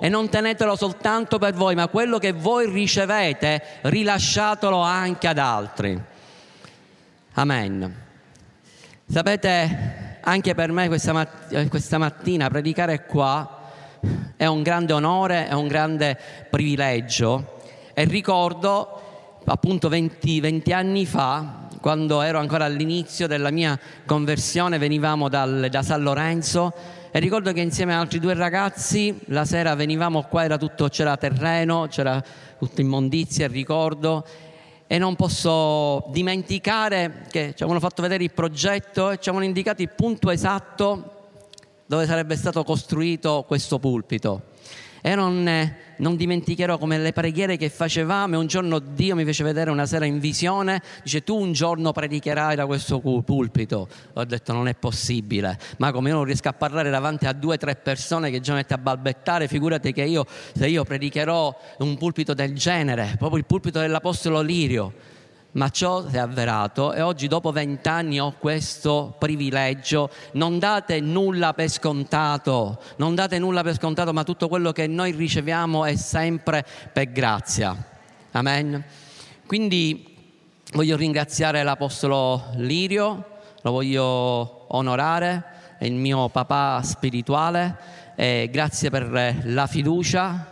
e non tenetelo soltanto per voi, ma quello che voi ricevete rilasciatelo anche ad altri. Amen. Sapete, anche per me questa, matt- questa mattina predicare qua è un grande onore, è un grande privilegio e ricordo appunto 20, 20 anni fa, quando ero ancora all'inizio della mia conversione, venivamo dal, da San Lorenzo e ricordo che insieme ad altri due ragazzi la sera venivamo qua, tutto, c'era terreno, c'era tutta immondizia, ricordo, e non posso dimenticare che ci avevano fatto vedere il progetto e ci avevano indicato il punto esatto dove sarebbe stato costruito questo pulpito. E non, eh, non, dimenticherò come le preghiere che facevamo e un giorno Dio mi fece vedere una sera in visione, dice tu un giorno predicherai da questo pulpito. Ho detto non è possibile, ma come io non riesco a parlare davanti a due o tre persone che già mette a balbettare, figurati che io, se io predicherò un pulpito del genere, proprio il pulpito dell'Apostolo Lirio, ma ciò si è avverato e oggi dopo vent'anni ho questo privilegio. Non date nulla per scontato, non date nulla per scontato, ma tutto quello che noi riceviamo è sempre per grazia. Amen. Quindi voglio ringraziare l'Apostolo Lirio, lo voglio onorare, è il mio papà spirituale, grazie per la fiducia.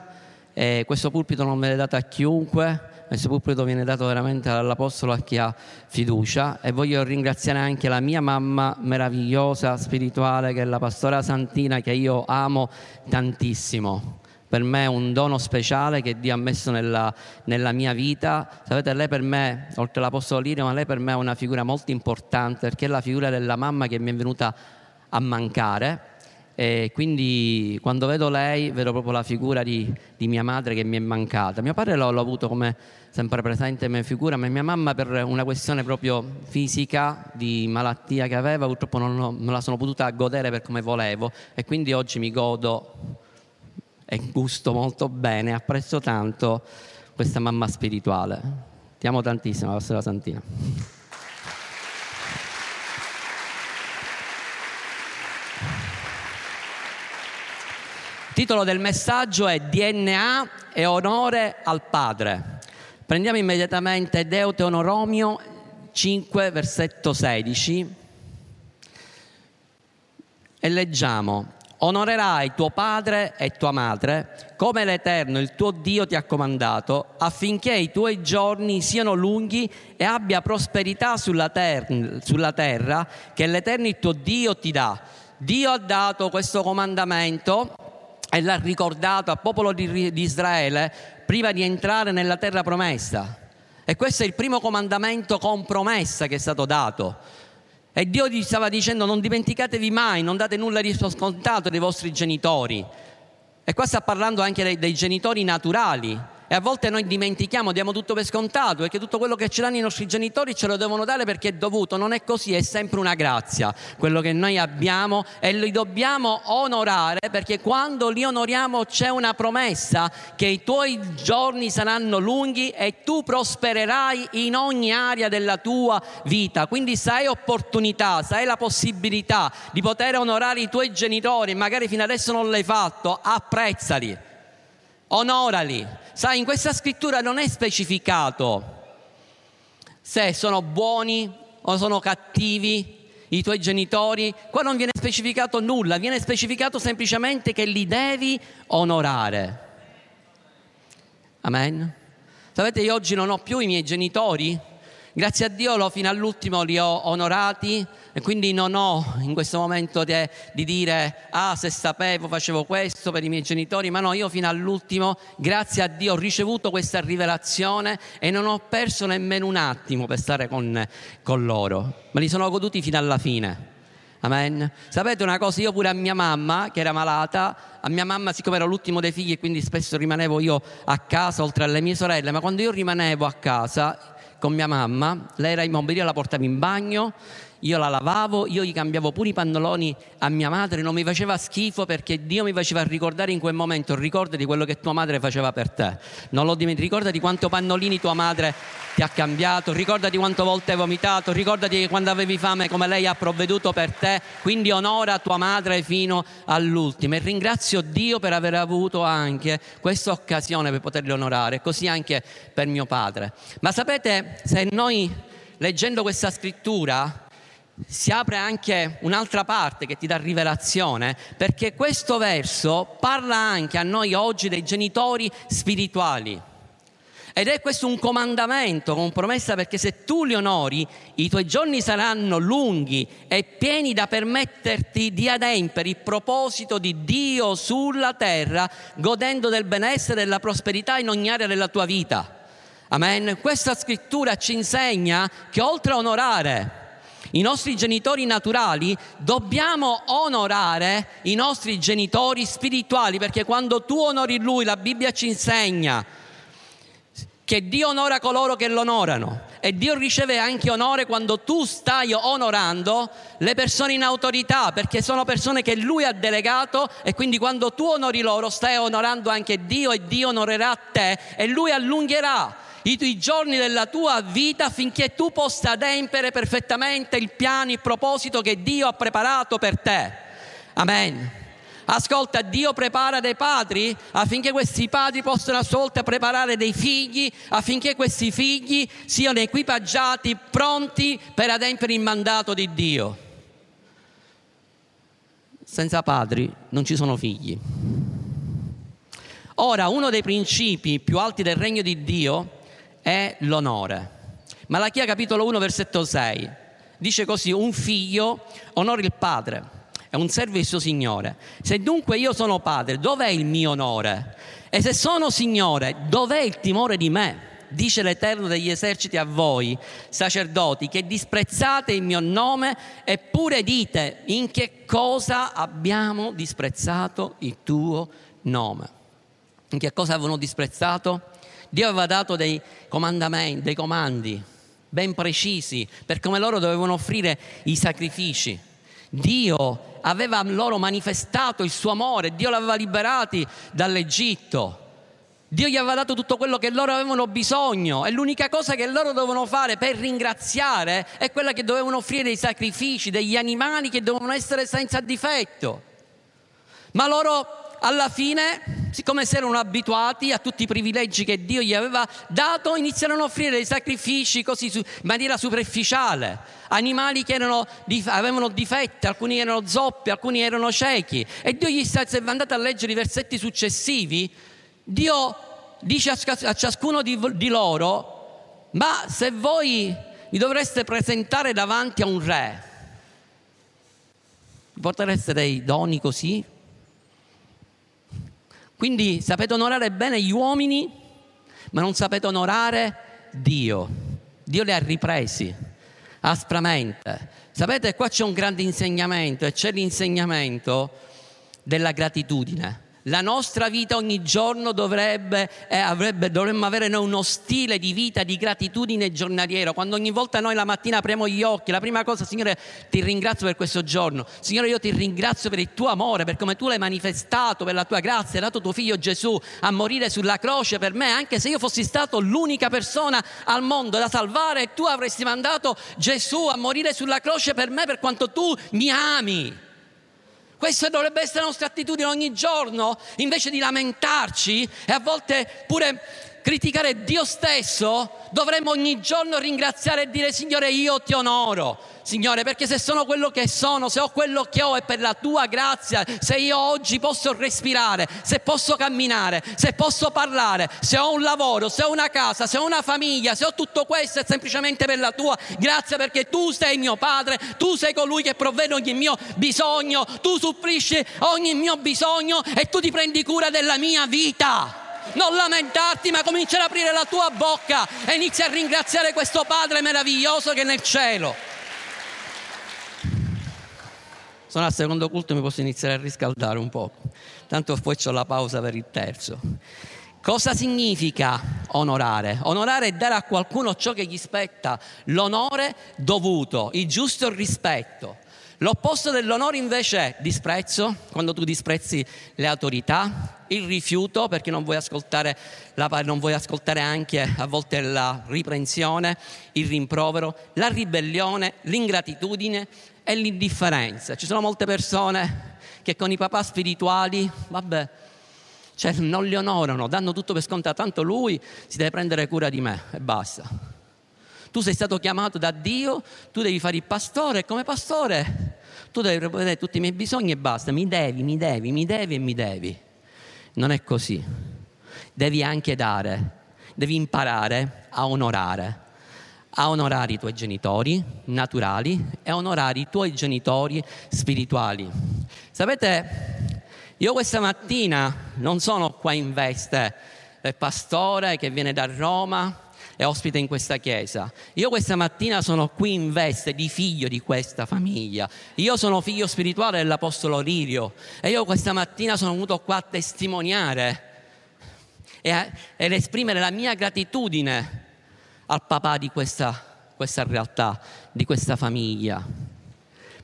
Eh, questo pulpito non me l'è dato a chiunque, questo pulpito viene dato veramente dall'Apostolo a chi ha fiducia e voglio ringraziare anche la mia mamma meravigliosa, spirituale, che è la pastora Santina, che io amo tantissimo. Per me è un dono speciale che Dio ha messo nella, nella mia vita. Sapete, lei per me, oltre all'Apostolo Lirio, ma lei per me è una figura molto importante perché è la figura della mamma che mi è venuta a mancare e quindi quando vedo lei vedo proprio la figura di, di mia madre che mi è mancata. Mio padre l'ho, l'ho avuto come sempre presente in mia figura, ma mia mamma per una questione proprio fisica, di malattia che aveva, purtroppo non, non la sono potuta godere per come volevo e quindi oggi mi godo e gusto molto bene, apprezzo tanto questa mamma spirituale. Ti amo tantissimo, la Pastora Santina. Il titolo del messaggio è DNA e onore al Padre. Prendiamo immediatamente Deuteronomio 5, versetto 16 e leggiamo Onorerai tuo padre e tua madre, come l'Eterno, il tuo Dio, ti ha comandato, affinché i tuoi giorni siano lunghi e abbia prosperità sulla, ter- sulla terra che l'Eterno, il tuo Dio, ti dà. Dio ha dato questo comandamento e l'ha ricordato al popolo di, di Israele prima di entrare nella terra promessa. E questo è il primo comandamento con promessa che è stato dato. E Dio gli stava dicendo non dimenticatevi mai, non date nulla di scontato dei vostri genitori. E qua sta parlando anche dei, dei genitori naturali, e a volte noi dimentichiamo, diamo tutto per scontato, perché tutto quello che ci danno i nostri genitori ce lo devono dare perché è dovuto, non è così, è sempre una grazia quello che noi abbiamo e li dobbiamo onorare perché quando li onoriamo c'è una promessa che i tuoi giorni saranno lunghi e tu prospererai in ogni area della tua vita. Quindi se hai opportunità, se hai la possibilità di poter onorare i tuoi genitori, magari fino adesso non l'hai fatto, apprezzali, onorali Sai, in questa scrittura non è specificato se sono buoni o sono cattivi i tuoi genitori, qua non viene specificato nulla, viene specificato semplicemente che li devi onorare. Amen. Sapete, io oggi non ho più i miei genitori, Grazie a Dio fino all'ultimo li ho onorati e quindi non ho in questo momento de, di dire ah se sapevo facevo questo per i miei genitori, ma no, io fino all'ultimo, grazie a Dio, ho ricevuto questa rivelazione e non ho perso nemmeno un attimo per stare con, con loro, ma li sono goduti fino alla fine. Amen. Sapete una cosa, io pure a mia mamma, che era malata, a mia mamma, siccome ero l'ultimo dei figli e quindi spesso rimanevo io a casa oltre alle mie sorelle, ma quando io rimanevo a casa con mia mamma, lei era immobile, la portavo in bagno, io la lavavo, io gli cambiavo pure i pannoloni a mia madre, non mi faceva schifo perché Dio mi faceva ricordare in quel momento, ricorda di quello che tua madre faceva per te. Non lo dimentichi, ricorda di quanto pannolini tua madre ti ha cambiato, ricorda di quante volte hai vomitato, ricordati quando avevi fame come lei ha provveduto per te, quindi onora tua madre fino all'ultimo e ringrazio Dio per aver avuto anche questa occasione per poterli onorare, così anche per mio padre. Ma sapete, se noi leggendo questa scrittura si apre anche un'altra parte che ti dà rivelazione, perché questo verso parla anche a noi oggi dei genitori spirituali. Ed è questo un comandamento con promessa perché se tu li onori, i tuoi giorni saranno lunghi e pieni da permetterti di adempiere il proposito di Dio sulla terra, godendo del benessere e della prosperità in ogni area della tua vita. Amen. Questa scrittura ci insegna che oltre a onorare i nostri genitori naturali, dobbiamo onorare i nostri genitori spirituali, perché quando tu onori Lui, la Bibbia ci insegna che Dio onora coloro che lo onorano e Dio riceve anche onore quando tu stai onorando le persone in autorità, perché sono persone che Lui ha delegato e quindi quando tu onori loro stai onorando anche Dio e Dio onorerà te e Lui allungherà i tuoi giorni della tua vita affinché tu possa adempiere perfettamente il piano, il proposito che Dio ha preparato per te. Amen. Ascolta, Dio prepara dei padri affinché questi padri possano a sua volta preparare dei figli, affinché questi figli siano equipaggiati, pronti per adempiere il mandato di Dio. Senza padri non ci sono figli. Ora, uno dei principi più alti del regno di Dio è l'onore. Malachia capitolo 1 versetto 6 dice così, un figlio onora il padre e un servo il suo signore. Se dunque io sono padre, dov'è il mio onore? E se sono signore, dov'è il timore di me? Dice l'Eterno degli eserciti a voi, sacerdoti, che disprezzate il mio nome eppure dite in che cosa abbiamo disprezzato il tuo nome. In che cosa avevano disprezzato? Dio aveva dato dei comandamenti, dei comandi ben precisi per come loro dovevano offrire i sacrifici. Dio aveva loro manifestato il suo amore, Dio li aveva liberati dall'Egitto. Dio gli aveva dato tutto quello che loro avevano bisogno e l'unica cosa che loro dovevano fare per ringraziare è quella che dovevano offrire dei sacrifici, degli animali che dovevano essere senza difetto. Ma loro alla fine, siccome si erano abituati a tutti i privilegi che Dio gli aveva dato, iniziarono a offrire dei sacrifici così in maniera superficiale. Animali che erano, avevano difetti, alcuni erano zoppi, alcuni erano ciechi. E Dio gli sta, se andate a leggere i versetti successivi, Dio dice a ciascuno di, di loro, ma se voi vi dovreste presentare davanti a un re, portereste dei doni così? Quindi sapete onorare bene gli uomini, ma non sapete onorare Dio. Dio li ha ripresi aspramente. Sapete, qua c'è un grande insegnamento e c'è l'insegnamento della gratitudine. La nostra vita ogni giorno dovrebbe, eh, avrebbe, dovremmo avere noi uno stile di vita di gratitudine giornaliero. Quando ogni volta noi la mattina apriamo gli occhi, la prima cosa, Signore, ti ringrazio per questo giorno. Signore, io ti ringrazio per il tuo amore, per come tu l'hai manifestato, per la tua grazia, hai dato tuo figlio Gesù a morire sulla croce per me, anche se io fossi stato l'unica persona al mondo da salvare, tu avresti mandato Gesù a morire sulla croce per me per quanto tu mi ami. Questa dovrebbe essere la nostra attitudine ogni giorno, invece di lamentarci e a volte pure criticare Dio stesso, dovremmo ogni giorno ringraziare e dire Signore io ti onoro. Signore, perché se sono quello che sono, se ho quello che ho è per la tua grazia, se io oggi posso respirare, se posso camminare, se posso parlare, se ho un lavoro, se ho una casa, se ho una famiglia, se ho tutto questo è semplicemente per la tua grazia, perché tu sei mio Padre, tu sei colui che provvede ogni mio bisogno, tu supplisci ogni mio bisogno e tu ti prendi cura della mia vita non lamentarti, ma cominciare ad aprire la tua bocca e inizia a ringraziare questo Padre meraviglioso che è nel cielo. Sono al secondo culto e mi posso iniziare a riscaldare un po', tanto poi ho la pausa per il terzo. Cosa significa onorare? Onorare è dare a qualcuno ciò che gli spetta, l'onore dovuto, il giusto rispetto. L'opposto dell'onore invece è disprezzo, quando tu disprezzi le autorità, il rifiuto perché non vuoi ascoltare, la, non vuoi ascoltare anche a volte la riprensione, il rimprovero, la ribellione, l'ingratitudine e l'indifferenza. Ci sono molte persone che con i papà spirituali, vabbè, cioè non li onorano, danno tutto per scontato, tanto lui si deve prendere cura di me e basta. Tu sei stato chiamato da Dio, tu devi fare il pastore e come pastore tu devi vedere tutti i miei bisogni e basta, mi devi, mi devi, mi devi e mi devi. Non è così. Devi anche dare, devi imparare a onorare, a onorare i tuoi genitori naturali e a onorare i tuoi genitori spirituali. Sapete, io questa mattina non sono qua in veste del pastore che viene da Roma è ospite in questa chiesa. Io questa mattina sono qui in veste di figlio di questa famiglia. Io sono figlio spirituale dell'Apostolo Lirio e io questa mattina sono venuto qua a testimoniare e ed esprimere la mia gratitudine al papà di questa, questa realtà, di questa famiglia.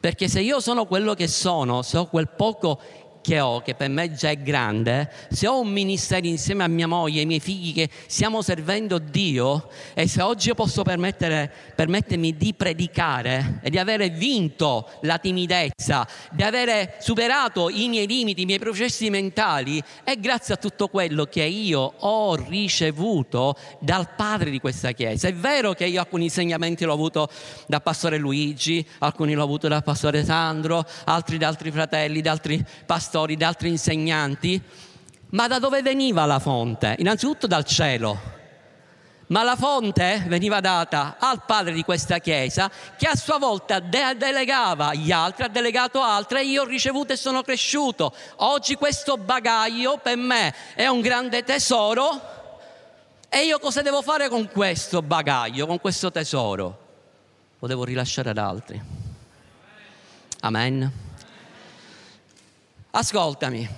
Perché se io sono quello che sono, se ho quel poco che ho, che per me già è grande, se ho un ministero insieme a mia moglie e ai miei figli che stiamo servendo Dio e se oggi io posso permettermi di predicare e di avere vinto la timidezza, di avere superato i miei limiti, i miei processi mentali, è grazie a tutto quello che io ho ricevuto dal padre di questa chiesa. È vero che io alcuni insegnamenti l'ho avuto dal pastore Luigi, alcuni l'ho avuto dal pastore Sandro, altri da altri fratelli, da altri pastori pastori, da altri insegnanti, ma da dove veniva la fonte? Innanzitutto dal cielo. Ma la fonte veniva data al padre di questa chiesa che a sua volta de- delegava gli altri, ha delegato altri e io ho ricevuto e sono cresciuto. Oggi questo bagaglio per me è un grande tesoro e io cosa devo fare con questo bagaglio, con questo tesoro? Lo devo rilasciare ad altri. Amen. Ascoltami,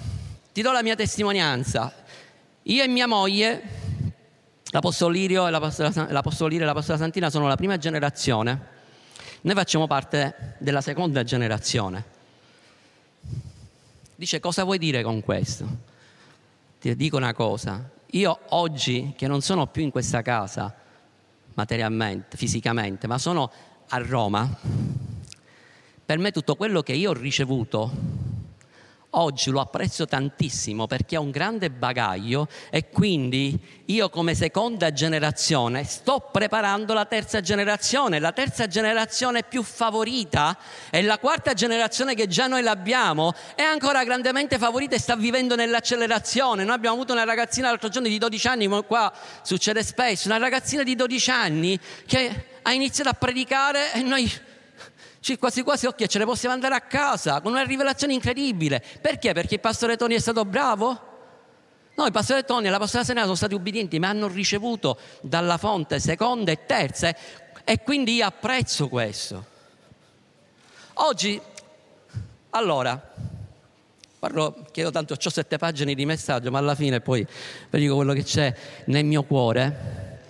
ti do la mia testimonianza. Io e mia moglie, l'Apostolo Lirio e l'Apostolo Lirio e l'Apostolo Santina sono la prima generazione. Noi facciamo parte della seconda generazione. Dice cosa vuoi dire con questo? Ti dico una cosa. Io oggi, che non sono più in questa casa materialmente, fisicamente, ma sono a Roma, per me tutto quello che io ho ricevuto Oggi lo apprezzo tantissimo perché ha un grande bagaglio e quindi io come seconda generazione sto preparando la terza generazione. La terza generazione più favorita e la quarta generazione che già noi l'abbiamo è ancora grandemente favorita e sta vivendo nell'accelerazione. Noi abbiamo avuto una ragazzina l'altro giorno di 12 anni, qua succede spesso, una ragazzina di 12 anni che ha iniziato a predicare e noi quasi quasi occhio ce ne possiamo andare a casa con una rivelazione incredibile. Perché? Perché il pastore Tony è stato bravo? No, il pastore Tony e la pastora Serena sono stati ubbidienti, ma hanno ricevuto dalla fonte seconda e terza e quindi io apprezzo questo. Oggi, allora, parlo, chiedo tanto, ho sette pagine di messaggio, ma alla fine poi vi dico quello che c'è nel mio cuore.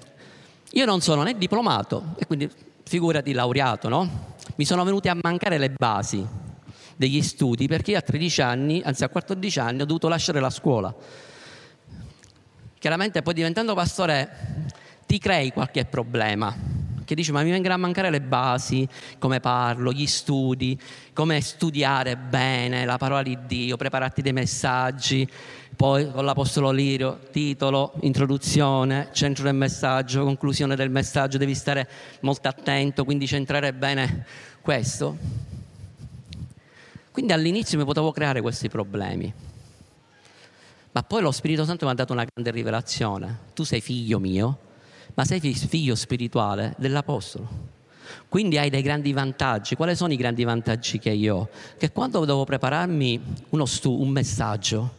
Io non sono né diplomato, e quindi figurati laureato, no? Mi sono venute a mancare le basi degli studi perché a 13 anni, anzi a 14 anni, ho dovuto lasciare la scuola. Chiaramente poi diventando pastore ti crei qualche problema, che dici ma mi vengono a mancare le basi, come parlo, gli studi, come studiare bene la parola di Dio, prepararti dei messaggi, poi con l'Apostolo Lirio, titolo, introduzione, centro del messaggio, conclusione del messaggio, devi stare molto attento, quindi centrare bene questo. Quindi all'inizio mi potevo creare questi problemi. Ma poi lo Spirito Santo mi ha dato una grande rivelazione. Tu sei figlio mio, ma sei figlio spirituale dell'Apostolo. Quindi hai dei grandi vantaggi. Quali sono i grandi vantaggi che io ho? Che quando devo prepararmi stu- un messaggio,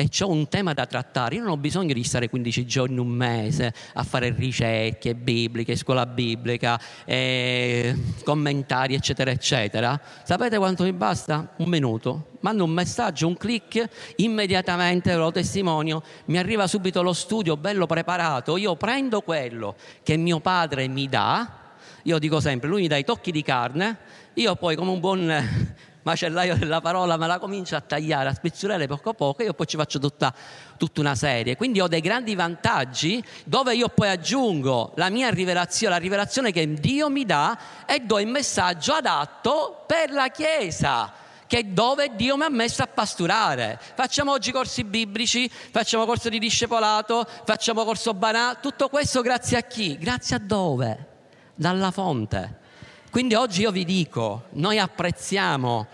e ho un tema da trattare, io non ho bisogno di stare 15 giorni, un mese a fare ricerche bibliche, scuola biblica, eh, commentari, eccetera, eccetera. Sapete quanto mi basta? Un minuto. Mando un messaggio, un clic, immediatamente lo testimonio, mi arriva subito lo studio bello preparato, io prendo quello che mio padre mi dà, io dico sempre, lui mi dà i tocchi di carne, io poi come un buon macellaio della parola me la comincio a tagliare, a spezzolare poco a poco e io poi ci faccio tutta, tutta, una serie. Quindi ho dei grandi vantaggi dove io poi aggiungo la mia rivelazione, la rivelazione che Dio mi dà e do il messaggio adatto per la Chiesa che è dove Dio mi ha messo a pasturare. Facciamo oggi corsi biblici, facciamo corso di discepolato, facciamo corso banà, tutto questo grazie a chi? Grazie a dove? Dalla fonte. Quindi oggi io vi dico, noi apprezziamo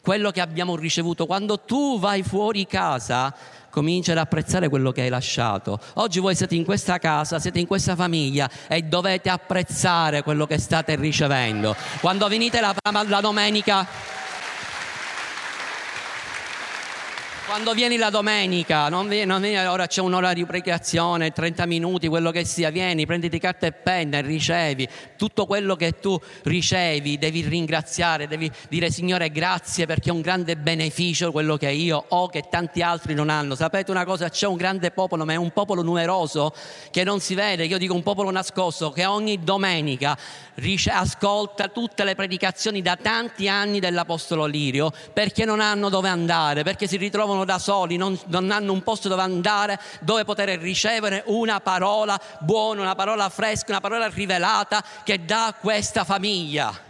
quello che abbiamo ricevuto. Quando tu vai fuori casa, cominci ad apprezzare quello che hai lasciato. Oggi voi siete in questa casa, siete in questa famiglia e dovete apprezzare quello che state ricevendo. Quando venite la, la domenica Quando vieni la domenica, non vieni, non vieni, ora c'è un'ora di preghiazione, 30 minuti, quello che sia, vieni, prenditi carta e penna e ricevi. Tutto quello che tu ricevi devi ringraziare, devi dire Signore grazie perché è un grande beneficio quello che io ho che tanti altri non hanno. Sapete una cosa, c'è un grande popolo, ma è un popolo numeroso che non si vede, io dico un popolo nascosto, che ogni domenica ascolta tutte le predicazioni da tanti anni dell'Apostolo Lirio perché non hanno dove andare, perché si ritrovano sono da soli, non, non hanno un posto dove andare, dove poter ricevere una parola buona, una parola fresca, una parola rivelata che dà questa famiglia.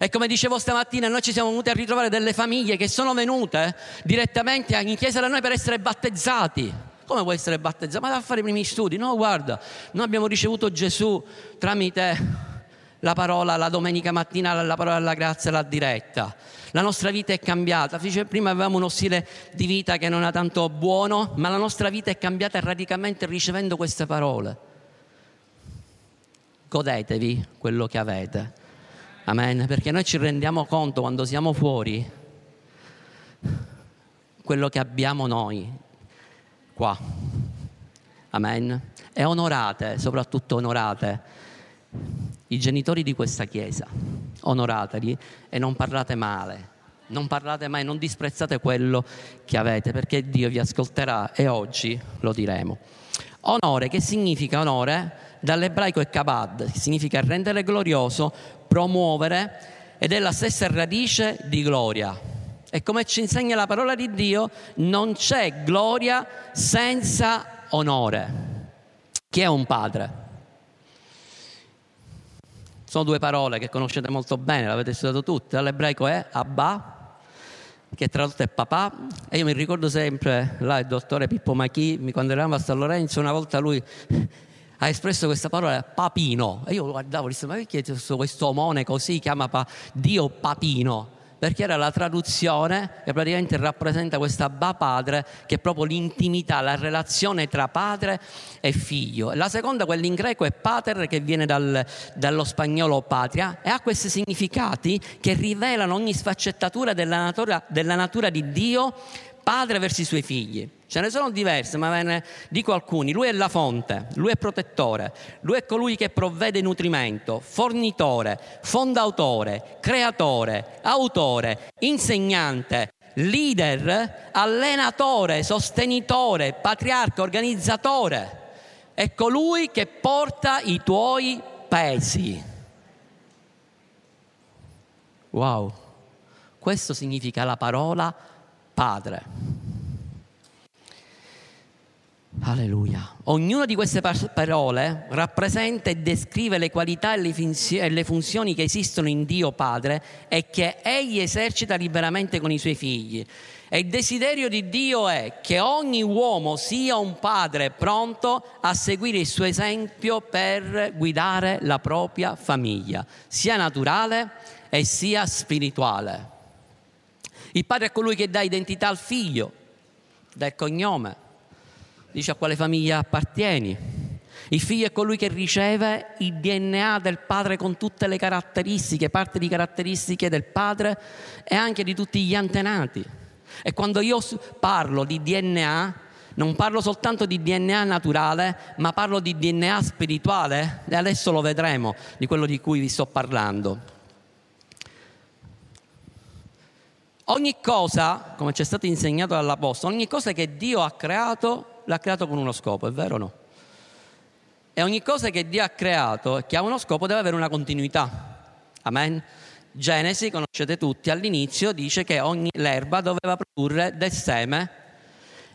E come dicevo stamattina, noi ci siamo venuti a ritrovare delle famiglie che sono venute direttamente in chiesa da noi per essere battezzati. Come puoi essere battezzato? Ma da fare i primi studi? No, guarda, noi abbiamo ricevuto Gesù tramite la parola la domenica mattina, la parola della grazia l'ha diretta. La nostra vita è cambiata. Prima avevamo uno stile di vita che non era tanto buono, ma la nostra vita è cambiata radicalmente ricevendo queste parole. Godetevi quello che avete. Amen. Perché noi ci rendiamo conto quando siamo fuori quello che abbiamo noi qua. Amen. E onorate, soprattutto onorate i genitori di questa chiesa, onorateli e non parlate male, non parlate mai, non disprezzate quello che avete, perché Dio vi ascolterà e oggi lo diremo. Onore, che significa onore? Dall'ebraico è kabad, significa rendere glorioso, promuovere ed è la stessa radice di gloria. E come ci insegna la parola di Dio, non c'è gloria senza onore. Chi è un padre? Sono due parole che conoscete molto bene, l'avete studiato tutti. Dall'ebraico è Abba, che tradotto è papà. E io mi ricordo sempre, là il dottore Pippo Machi, quando eravamo a San Lorenzo, una volta lui ha espresso questa parola papino. E io lo guardavo e dicevo, ma perché questo omone così chiama pa- Dio papino? Perché era la traduzione che praticamente rappresenta questa Abba padre, che è proprio l'intimità, la relazione tra padre e figlio. La seconda, quella in greco, è pater, che viene dal, dallo spagnolo patria, e ha questi significati che rivelano ogni sfaccettatura della natura, della natura di Dio, padre verso i suoi figli. Ce ne sono diverse, ma ve ne dico alcuni. Lui è la fonte, lui è protettore, lui è colui che provvede nutrimento, fornitore, fondautore, creatore, autore, insegnante, leader, allenatore, sostenitore, patriarca, organizzatore. È colui che porta i tuoi pesi. Wow, questo significa la parola padre. Alleluia. Ognuna di queste parole rappresenta e descrive le qualità e le funzioni che esistono in Dio Padre e che Egli esercita liberamente con i suoi figli. E il desiderio di Dio è che ogni uomo sia un padre pronto a seguire il suo esempio per guidare la propria famiglia, sia naturale e sia spirituale. Il padre è colui che dà identità al figlio, dà il cognome dice a quale famiglia appartieni. Il figlio è colui che riceve il DNA del padre con tutte le caratteristiche, parte di caratteristiche del padre e anche di tutti gli antenati. E quando io parlo di DNA, non parlo soltanto di DNA naturale, ma parlo di DNA spirituale e adesso lo vedremo di quello di cui vi sto parlando. Ogni cosa, come ci è stato insegnato dall'Apostolo, ogni cosa che Dio ha creato, l'ha creato con uno scopo, è vero o no? E ogni cosa che Dio ha creato e che ha uno scopo deve avere una continuità. Amen? Genesi, conoscete tutti, all'inizio dice che ogni l'erba doveva produrre del seme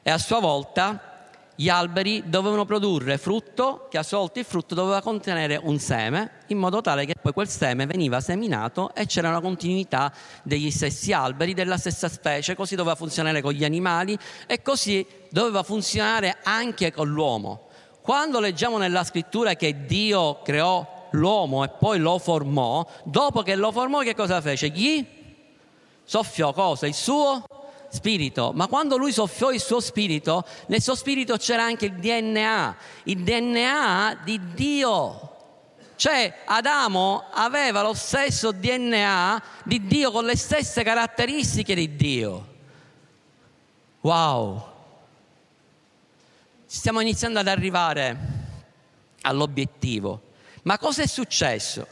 e a sua volta gli alberi dovevano produrre frutto che a sua volta il frutto doveva contenere un seme in modo tale che poi quel seme veniva seminato e c'era una continuità degli stessi alberi della stessa specie, così doveva funzionare con gli animali e così doveva funzionare anche con l'uomo. Quando leggiamo nella scrittura che Dio creò l'uomo e poi lo formò, dopo che lo formò che cosa fece? Gli soffiò cosa? Il suo spirito, ma quando lui soffiò il suo spirito, nel suo spirito c'era anche il DNA, il DNA di Dio. Cioè Adamo aveva lo stesso DNA di Dio con le stesse caratteristiche di Dio. Wow! Stiamo iniziando ad arrivare all'obiettivo. Ma cosa è successo?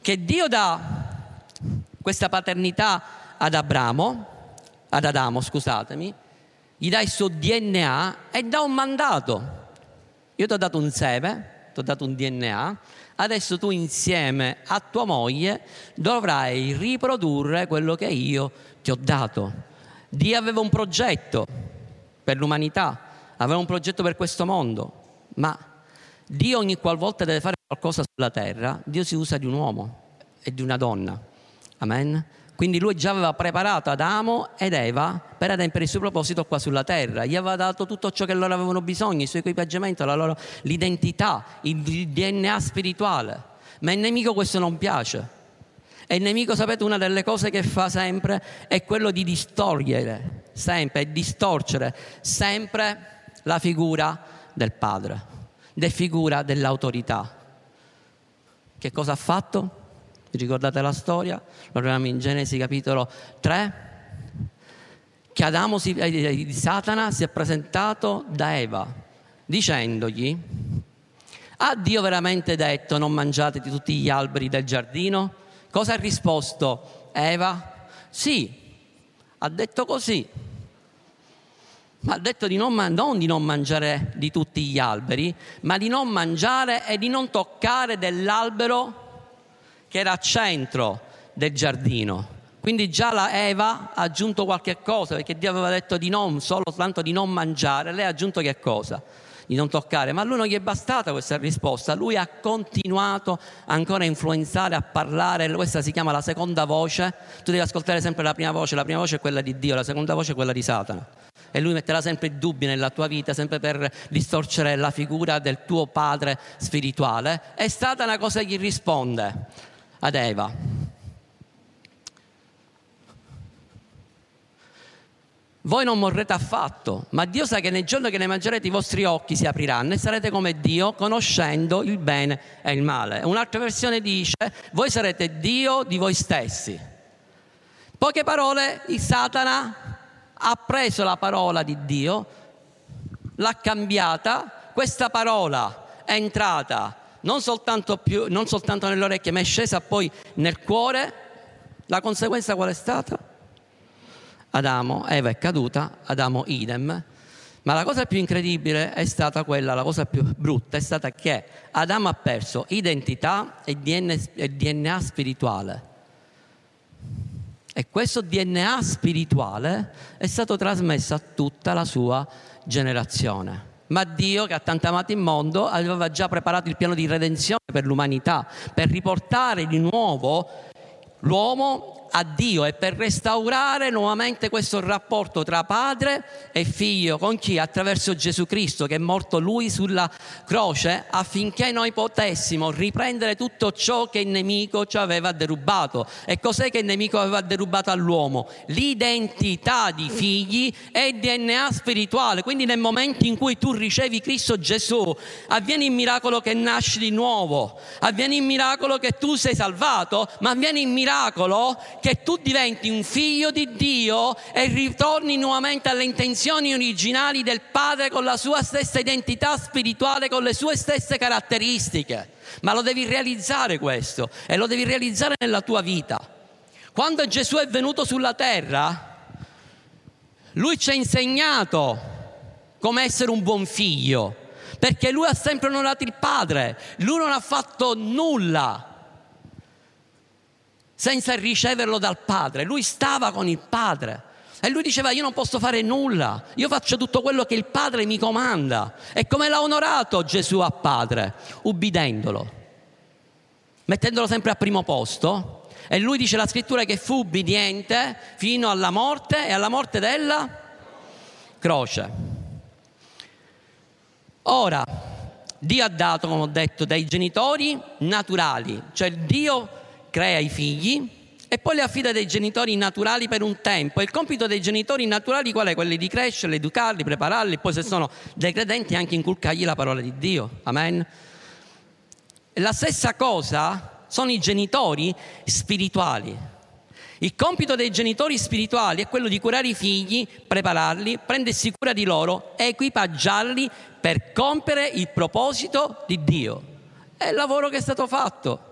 Che Dio dà questa paternità ad Abramo, ad Adamo, scusatemi, gli dà il suo DNA e dà un mandato. Io ti ho dato un seme, ti ho dato un DNA, adesso tu insieme a tua moglie dovrai riprodurre quello che io ti ho dato. Dio aveva un progetto per l'umanità, aveva un progetto per questo mondo, ma Dio ogni qualvolta deve fare qualcosa sulla terra, Dio si usa di un uomo e di una donna. Amen. Quindi lui già aveva preparato Adamo ed Eva per adempiere il suo proposito qua sulla terra. Gli aveva dato tutto ciò che loro avevano bisogno, il suo equipaggiamento, loro, l'identità, il DNA spirituale. Ma il nemico questo non piace. E il nemico, sapete, una delle cose che fa sempre è quello di distogliere, sempre, distorcere sempre la figura del padre, la figura dell'autorità. Che cosa ha fatto? Ricordate la storia? Lo troviamo in Genesi capitolo 3. Che Adamo si, eh, Satana si è presentato da Eva dicendogli ha Dio veramente detto non mangiate di tutti gli alberi del giardino? Cosa ha risposto Eva? Sì, ha detto così. Ma ha detto di non, non, di non mangiare di tutti gli alberi, ma di non mangiare e di non toccare dell'albero che era a centro del giardino. Quindi già la Eva ha aggiunto qualche cosa, perché Dio aveva detto di non, solo tanto di non mangiare, lei ha aggiunto che cosa? Di non toccare, ma a lui non gli è bastata questa risposta, lui ha continuato ancora a influenzare, a parlare, questa si chiama la seconda voce, tu devi ascoltare sempre la prima voce, la prima voce è quella di Dio, la seconda voce è quella di Satana e lui metterà sempre dubbi nella tua vita, sempre per distorcere la figura del tuo padre spirituale. E Satana cosa gli risponde? Ad Eva. Voi non morrete affatto, ma Dio sa che nel giorno che ne mangerete i vostri occhi si apriranno e sarete come Dio, conoscendo il bene e il male. Un'altra versione dice, voi sarete Dio di voi stessi. Poche parole, il Satana ha preso la parola di Dio, l'ha cambiata, questa parola è entrata non soltanto, più, non soltanto nelle orecchie, ma è scesa poi nel cuore, la conseguenza qual è stata? Adamo, Eva è caduta, Adamo idem. Ma la cosa più incredibile è stata quella, la cosa più brutta è stata che Adamo ha perso identità e DNA, spirituale. E questo DNA spirituale è stato trasmesso a tutta la sua generazione ma Dio che ha tanto amato il mondo aveva già preparato il piano di redenzione per l'umanità, per riportare di nuovo l'uomo a Dio e per restaurare nuovamente questo rapporto tra padre e figlio, con chi? Attraverso Gesù Cristo che è morto lui sulla croce affinché noi potessimo riprendere tutto ciò che il nemico ci aveva derubato. E cos'è che il nemico aveva derubato all'uomo? L'identità di figli e DNA spirituale. Quindi nel momento in cui tu ricevi Cristo Gesù, avviene il miracolo che nasci di nuovo, avviene il miracolo che tu sei salvato, ma avviene il miracolo che tu diventi un figlio di Dio e ritorni nuovamente alle intenzioni originali del Padre con la sua stessa identità spirituale, con le sue stesse caratteristiche. Ma lo devi realizzare questo e lo devi realizzare nella tua vita. Quando Gesù è venuto sulla terra, lui ci ha insegnato come essere un buon figlio, perché lui ha sempre onorato il Padre, lui non ha fatto nulla senza riceverlo dal Padre, lui stava con il Padre. E lui diceva io non posso fare nulla, io faccio tutto quello che il Padre mi comanda. E come l'ha onorato Gesù a Padre? Ubbidendolo, mettendolo sempre al primo posto. E lui dice la scrittura che fu ubbidiente fino alla morte e alla morte della croce. Ora, Dio ha dato, come ho detto, dai genitori naturali, cioè Dio crea i figli e poi li affida dai genitori naturali per un tempo. Il compito dei genitori naturali qual è? Quello di crescerli, educarli, prepararli, poi se sono dei credenti anche inculcargli la parola di Dio. Amen. La stessa cosa sono i genitori spirituali. Il compito dei genitori spirituali è quello di curare i figli, prepararli, prendersi cura di loro, equipaggiarli per compiere il proposito di Dio. È il lavoro che è stato fatto.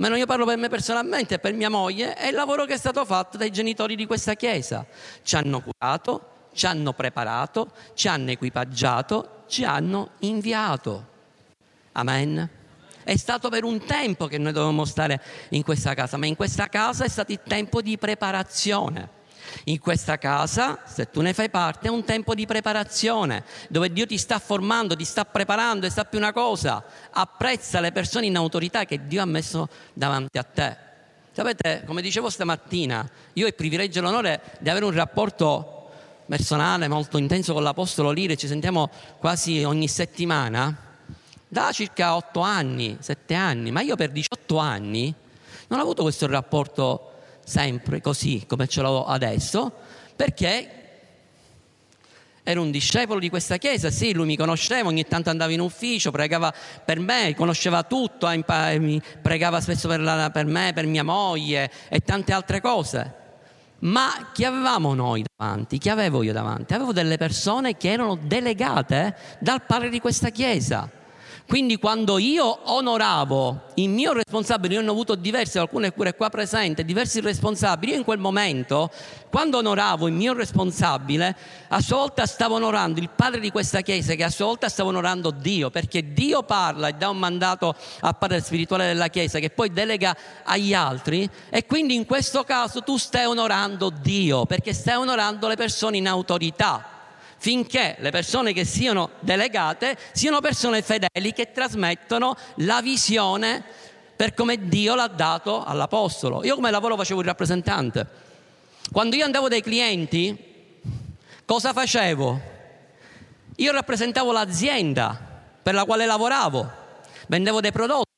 Ma non io parlo per me personalmente, per mia moglie, è il lavoro che è stato fatto dai genitori di questa chiesa. Ci hanno curato, ci hanno preparato, ci hanno equipaggiato, ci hanno inviato. Amen. È stato per un tempo che noi dovevamo stare in questa casa, ma in questa casa è stato il tempo di preparazione. In questa casa, se tu ne fai parte, è un tempo di preparazione, dove Dio ti sta formando, ti sta preparando e sa più una cosa, apprezza le persone in autorità che Dio ha messo davanti a te. Sapete, come dicevo stamattina, io ho il privilegio e l'onore di avere un rapporto personale molto intenso con l'Apostolo Lire, ci sentiamo quasi ogni settimana da circa 8 anni, 7 anni, ma io per 18 anni non ho avuto questo rapporto sempre così come ce l'ho adesso, perché ero un discepolo di questa chiesa, sì, lui mi conosceva, ogni tanto andava in ufficio, pregava per me, conosceva tutto, pregava spesso per, la, per me, per mia moglie e tante altre cose. Ma chi avevamo noi davanti? Chi avevo io davanti? Avevo delle persone che erano delegate dal padre di questa chiesa quindi quando io onoravo il mio responsabile, io ne ho avuto diversi, qualcuno è pure qua presente, diversi responsabili, io in quel momento, quando onoravo il mio responsabile, a sua volta stavo onorando il padre di questa chiesa, che a sua volta stavo onorando Dio, perché Dio parla e dà un mandato al padre spirituale della chiesa, che poi delega agli altri, e quindi in questo caso tu stai onorando Dio, perché stai onorando le persone in autorità finché le persone che siano delegate siano persone fedeli che trasmettono la visione per come Dio l'ha dato all'Apostolo. Io come lavoro facevo il rappresentante. Quando io andavo dai clienti, cosa facevo? Io rappresentavo l'azienda per la quale lavoravo, vendevo dei prodotti,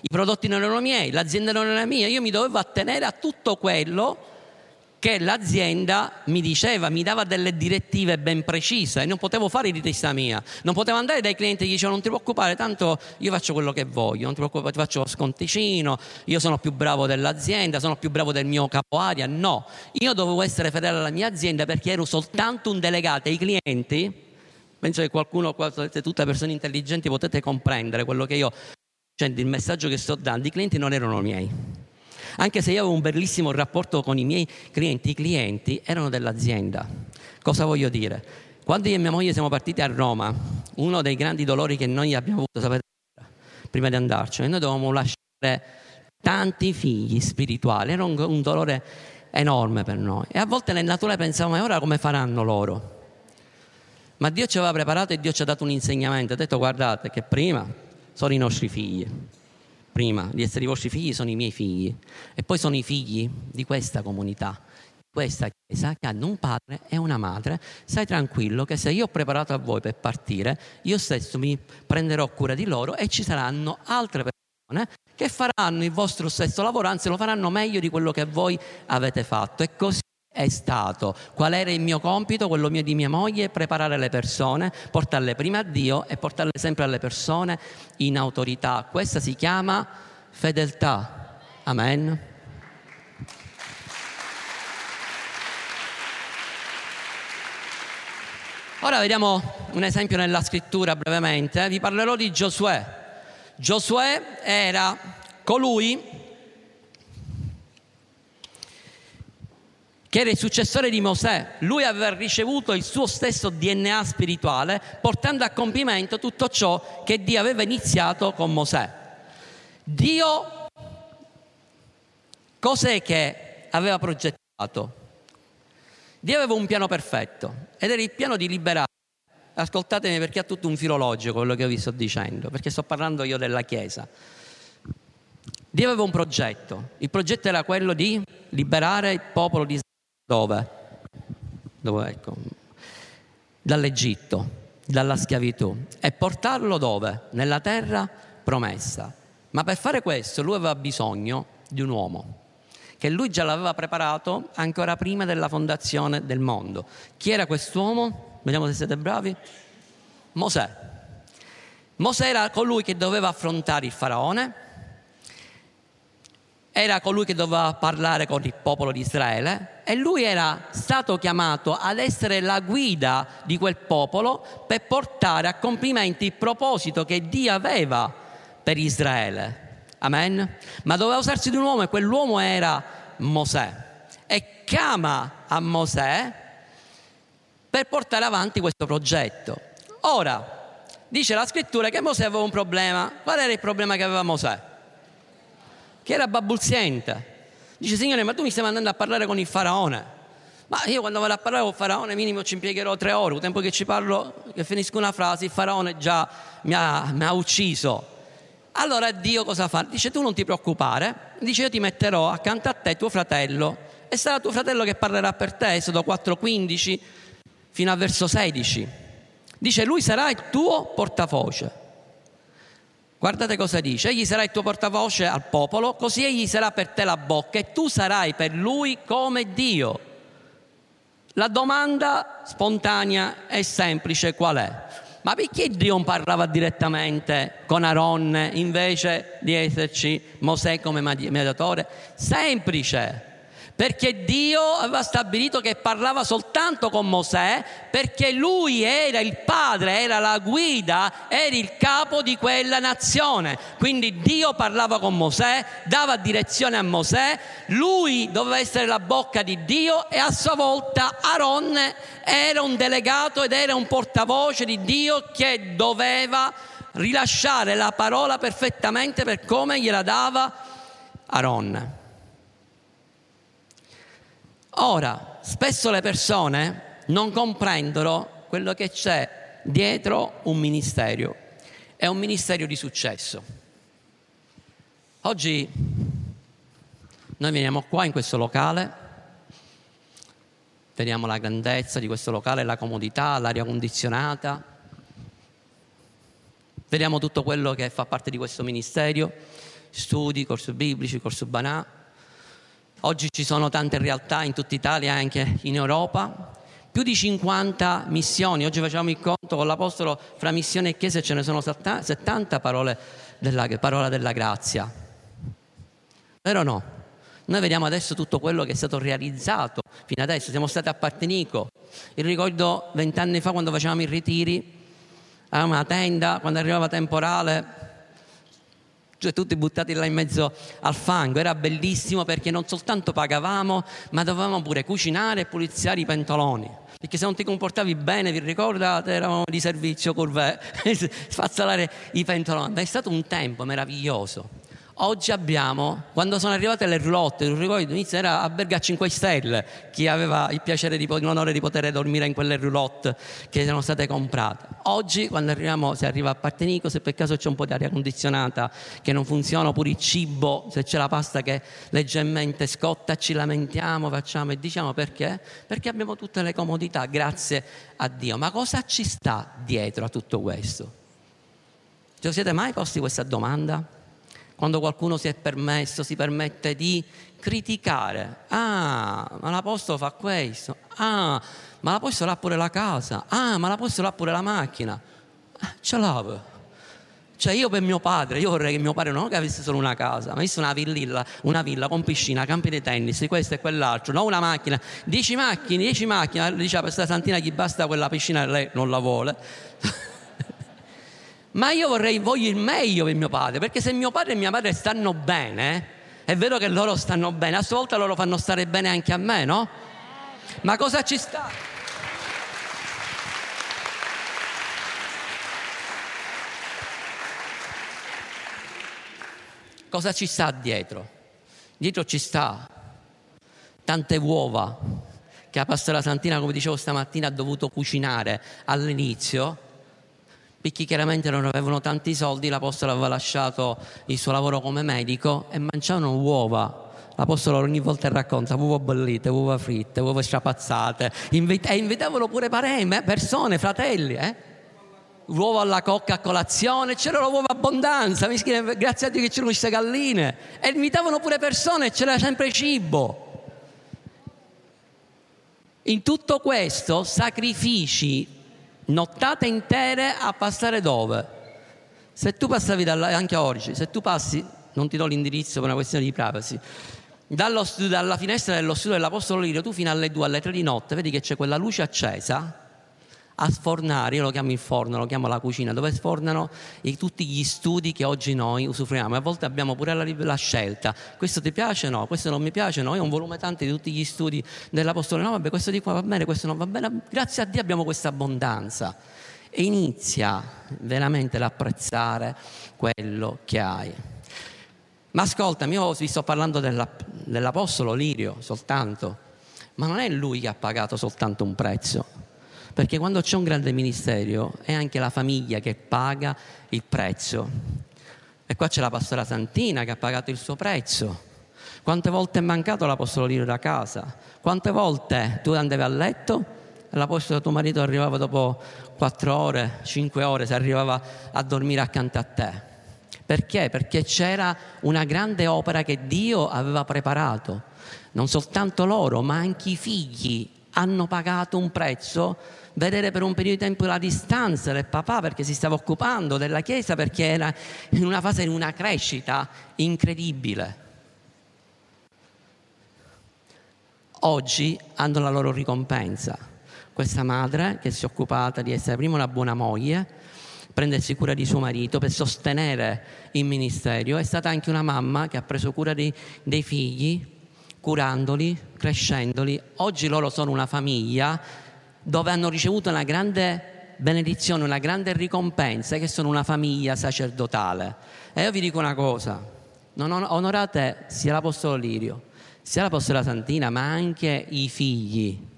i prodotti non erano miei, l'azienda non era mia, io mi dovevo attenere a tutto quello che l'azienda mi diceva, mi dava delle direttive ben precise. E non potevo fare di testa mia, non potevo andare dai clienti che dicevano non ti preoccupare, tanto io faccio quello che voglio, non ti preoccupare, ti faccio lo sconticino, io sono più bravo dell'azienda, sono più bravo del mio capo area, no, io dovevo essere fedele alla mia azienda perché ero soltanto un delegato. Ai clienti, penso che qualcuno, tutte persone intelligenti potete comprendere quello che io, cioè il messaggio che sto dando, i clienti non erano miei anche se io avevo un bellissimo rapporto con i miei clienti, i clienti erano dell'azienda. Cosa voglio dire? Quando io e mia moglie siamo partiti a Roma, uno dei grandi dolori che noi abbiamo avuto, sapete, prima di andarcene, noi dovevamo lasciare tanti figli spirituali, era un, un dolore enorme per noi. E a volte nel naturale pensavamo, e ora come faranno loro? Ma Dio ci aveva preparato e Dio ci ha dato un insegnamento, ha detto guardate che prima sono i nostri figli, prima di essere i vostri figli sono i miei figli e poi sono i figli di questa comunità, di questa chiesa che hanno un padre e una madre. Stai tranquillo che se io ho preparato a voi per partire, io stesso mi prenderò cura di loro e ci saranno altre persone che faranno il vostro stesso lavoro, anzi lo faranno meglio di quello che voi avete fatto. E così è stato qual era il mio compito, quello mio di mia moglie, preparare le persone, portarle prima a Dio e portarle sempre alle persone in autorità. Questa si chiama fedeltà. Amen. Ora vediamo un esempio nella scrittura brevemente. Eh. Vi parlerò di Giosuè. Giosuè era colui che era il successore di Mosè. Lui aveva ricevuto il suo stesso DNA spirituale, portando a compimento tutto ciò che Dio aveva iniziato con Mosè. Dio cos'è che aveva progettato? Dio aveva un piano perfetto ed era il piano di liberare. Ascoltatemi perché ha tutto un filologico quello che vi sto dicendo, perché sto parlando io della Chiesa. Dio aveva un progetto, il progetto era quello di liberare il popolo di Israele dove? dove ecco, dall'Egitto, dalla schiavitù e portarlo dove? Nella terra promessa. Ma per fare questo lui aveva bisogno di un uomo che lui già l'aveva preparato ancora prima della fondazione del mondo. Chi era quest'uomo? Vediamo se siete bravi. Mosè. Mosè era colui che doveva affrontare il faraone, era colui che doveva parlare con il popolo di Israele e lui era stato chiamato ad essere la guida di quel popolo per portare a compimento il proposito che Dio aveva per Israele. Amen? Ma doveva usarsi di un uomo e quell'uomo era Mosè. E chiama a Mosè per portare avanti questo progetto. Ora, dice la scrittura che Mosè aveva un problema. Qual era il problema che aveva Mosè? che era babulziente. Dice, Signore, ma tu mi stai mandando a parlare con il faraone. Ma io quando vado a parlare con il faraone minimo ci impiegherò tre ore, il tempo che ci parlo, che finisco una frase, il faraone già mi ha, mi ha ucciso. Allora Dio cosa fa? Dice tu non ti preoccupare, dice io ti metterò accanto a te tuo fratello e sarà tuo fratello che parlerà per te, Esodo 4,15 fino al verso 16. Dice lui sarà il tuo portavoce. Guardate cosa dice, egli sarà il tuo portavoce al popolo, così egli sarà per te la bocca e tu sarai per lui come Dio. La domanda spontanea e semplice qual è? Ma perché Dio non parlava direttamente con Aaron invece di esserci Mosè come mediatore? Semplice perché Dio aveva stabilito che parlava soltanto con Mosè, perché lui era il padre, era la guida, era il capo di quella nazione. Quindi Dio parlava con Mosè, dava direzione a Mosè, lui doveva essere la bocca di Dio e a sua volta Aaron era un delegato ed era un portavoce di Dio che doveva rilasciare la parola perfettamente per come gliela dava Aaron. Ora, spesso le persone non comprendono quello che c'è dietro un ministero. È un ministero di successo. Oggi noi veniamo qua in questo locale, vediamo la grandezza di questo locale, la comodità, l'aria condizionata, vediamo tutto quello che fa parte di questo ministero, studi, corsi biblici, corso banà Oggi ci sono tante realtà in tutta Italia e anche in Europa, più di 50 missioni. Oggi facciamo il conto con l'Apostolo fra missione e chiesa ce ne sono 70 parole della, parola della grazia. Vero o no? Noi vediamo adesso tutto quello che è stato realizzato fino adesso. Siamo stati a Partenico. Il ricordo vent'anni fa quando facevamo i ritiri, avevamo una tenda, quando arrivava temporale cioè tutti buttati là in mezzo al fango. Era bellissimo perché non soltanto pagavamo, ma dovevamo pure cucinare e puliziare i pentoloni. Perché se non ti comportavi bene, vi ricordate, eravamo di servizio curve, spazzolare i pentoloni. È stato un tempo meraviglioso. Oggi abbiamo, quando sono arrivate le roulotte, non ricordo, inizio era a Berga 5 Stelle, chi aveva il piacere, di, l'onore di poter dormire in quelle roulotte che erano state comprate. Oggi, quando arriviamo, si arriva a Partenico, se per caso c'è un po' di aria condizionata che non funziona, oppure il cibo, se c'è la pasta che leggermente scotta, ci lamentiamo, facciamo e diciamo perché? Perché abbiamo tutte le comodità, grazie a Dio. Ma cosa ci sta dietro a tutto questo? Ci siete mai posti questa domanda? Quando qualcuno si è permesso, si permette di criticare. Ah, ma l'apostolo fa questo. Ah, ma l'apostolo ha pure la casa. Ah, ma l'apostolo ha pure la macchina. Eh, ce l'ha. Cioè io per mio padre, io vorrei che mio padre non avesse solo una casa, ma avesse una villa, una villa con piscina, campi di tennis, questo e quell'altro, non una macchina, dieci macchine, dieci macchine, diceva per questa santina chi basta quella piscina lei non la vuole. ma io vorrei, voglio il meglio per mio padre, perché se mio padre e mia madre stanno bene, è vero che loro stanno bene, a sua volta loro fanno stare bene anche a me, no? Ma cosa ci sta? Cosa ci sta dietro? Dietro ci sta tante uova che la pastora Santina, come dicevo stamattina, ha dovuto cucinare all'inizio, perché chiaramente non avevano tanti soldi, l'Apostolo aveva lasciato il suo lavoro come medico e mangiavano uova. L'Apostolo ogni volta racconta uova bollite, uova fritte, uova strapazzate, e invitavano pure parenti, persone, fratelli, eh? l'uovo alla cocca a colazione, c'era l'uovo abbondanza, grazie a Dio che c'erano queste galline e invitavano pure persone c'era sempre cibo. In tutto questo sacrifici nottate intere a passare dove? Se tu passavi dalla, anche oggi, se tu passi, non ti do l'indirizzo per una questione di privacy, dalla finestra dello studio dell'Apostolo Lirio, tu fino alle 2, alle 3 di notte, vedi che c'è quella luce accesa a sfornare, io lo chiamo il forno, lo chiamo la cucina, dove sfornano i, tutti gli studi che oggi noi usufruiamo. A volte abbiamo pure la, la, scelta, questo ti piace? No, questo non mi piace? No, io ho un volume tanto di tutti gli studi dell'Apostolo, no, vabbè, questo di qua va bene, questo non va bene. Grazie a Dio abbiamo questa abbondanza e inizia veramente ad apprezzare quello che hai. Ma ascoltami, io vi sto parlando della, dell'Apostolo Lirio soltanto, ma non è lui che ha pagato soltanto un prezzo perché quando c'è un grande ministero è anche la famiglia che paga il prezzo. E qua c'è la pastora Santina che ha pagato il suo prezzo. Quante volte è mancato l'apostolo Lino da casa? Quante volte tu andavi a letto e l'apostolo tuo marito arrivava dopo quattro ore, cinque ore, se arrivava a dormire accanto a te? Perché? Perché c'era una grande opera che Dio aveva preparato. Non soltanto loro, ma anche i figli hanno pagato un prezzo vedere per un periodo di tempo la distanza del papà perché si stava occupando della Chiesa perché era in una fase di una crescita incredibile. Oggi hanno la loro ricompensa. Questa madre che si è occupata di essere prima una buona moglie, prendersi cura di suo marito per sostenere il ministero, è stata anche una mamma che ha preso cura di, dei figli, curandoli, crescendoli. Oggi loro sono una famiglia dove hanno ricevuto una grande benedizione, una grande ricompensa, che sono una famiglia sacerdotale. E io vi dico una cosa, non onorate sia l'Apostolo Lirio, sia l'Apostola Santina, ma anche i figli.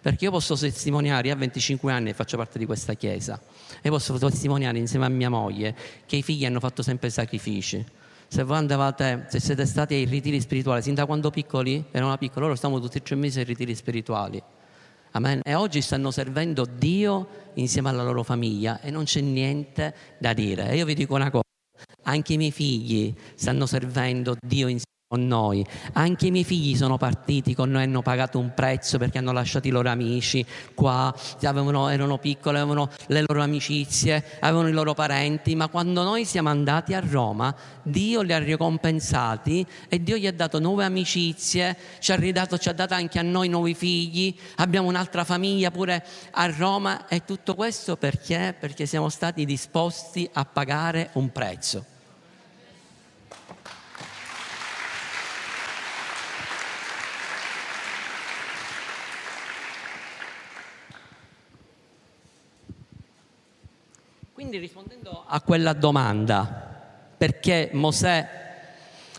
Perché io posso testimoniare, io ho 25 anni faccio parte di questa chiesa, e posso testimoniare insieme a mia moglie che i figli hanno fatto sempre sacrifici. Se voi andavate, se siete stati ai ritiri spirituali, sin da quando piccoli, erano piccoli, loro stavano tutti e tre mesi ai ritiri spirituali. Amen. E oggi stanno servendo Dio insieme alla loro famiglia e non c'è niente da dire. E io vi dico una cosa, anche i miei figli stanno servendo Dio insieme con noi. Anche i miei figli sono partiti con noi, hanno pagato un prezzo perché hanno lasciato i loro amici qua, avevano, erano piccoli, avevano le loro amicizie, avevano i loro parenti, ma quando noi siamo andati a Roma, Dio li ha ricompensati e Dio gli ha dato nuove amicizie, ci ha, ridato, ci ha dato anche a noi nuovi figli, abbiamo un'altra famiglia pure a Roma e tutto questo perché? Perché siamo stati disposti a pagare un prezzo. Quindi rispondendo a quella domanda, perché Mosè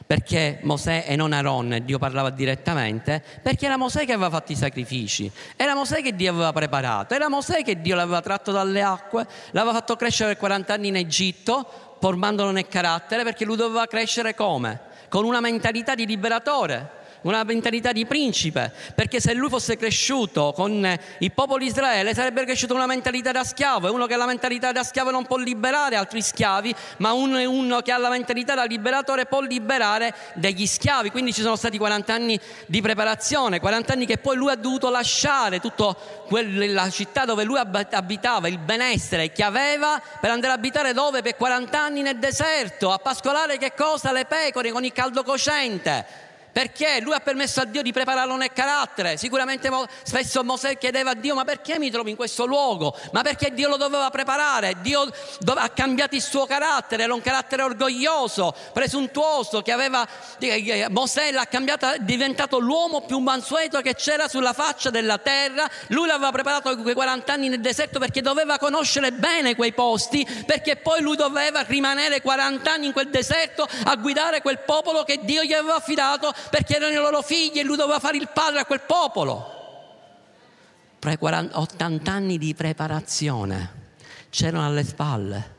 perché Mosè e non Aaron, Dio parlava direttamente, perché era Mosè che aveva fatto i sacrifici, era Mosè che Dio aveva preparato, era Mosè che Dio l'aveva tratto dalle acque, l'aveva fatto crescere per 40 anni in Egitto, formandolo nel carattere, perché lui doveva crescere come? Con una mentalità di liberatore, una mentalità di principe, perché se lui fosse cresciuto con il popolo di Israele sarebbe cresciuto una mentalità da schiavo, è uno che ha la mentalità da schiavo non può liberare altri schiavi, ma uno, uno che ha la mentalità da liberatore può liberare degli schiavi, quindi ci sono stati 40 anni di preparazione, 40 anni che poi lui ha dovuto lasciare tutta la città dove lui abitava, il benessere che aveva per andare a abitare dove? Per 40 anni nel deserto, a pascolare che cosa? Le pecore con il caldo cocente. Perché lui ha permesso a Dio di prepararlo nel carattere. Sicuramente spesso Mosè chiedeva a Dio: Ma perché mi trovo in questo luogo? Ma perché Dio lo doveva preparare? Dio ha cambiato il suo carattere, era un carattere orgoglioso, presuntuoso, che aveva. Mosè l'ha cambiato, è diventato l'uomo più mansueto che c'era sulla faccia della terra. Lui l'aveva preparato quei 40 anni nel deserto perché doveva conoscere bene quei posti, perché poi lui doveva rimanere 40 anni in quel deserto a guidare quel popolo che Dio gli aveva affidato perché erano i loro figli e lui doveva fare il padre a quel popolo. 80 anni di preparazione c'erano alle spalle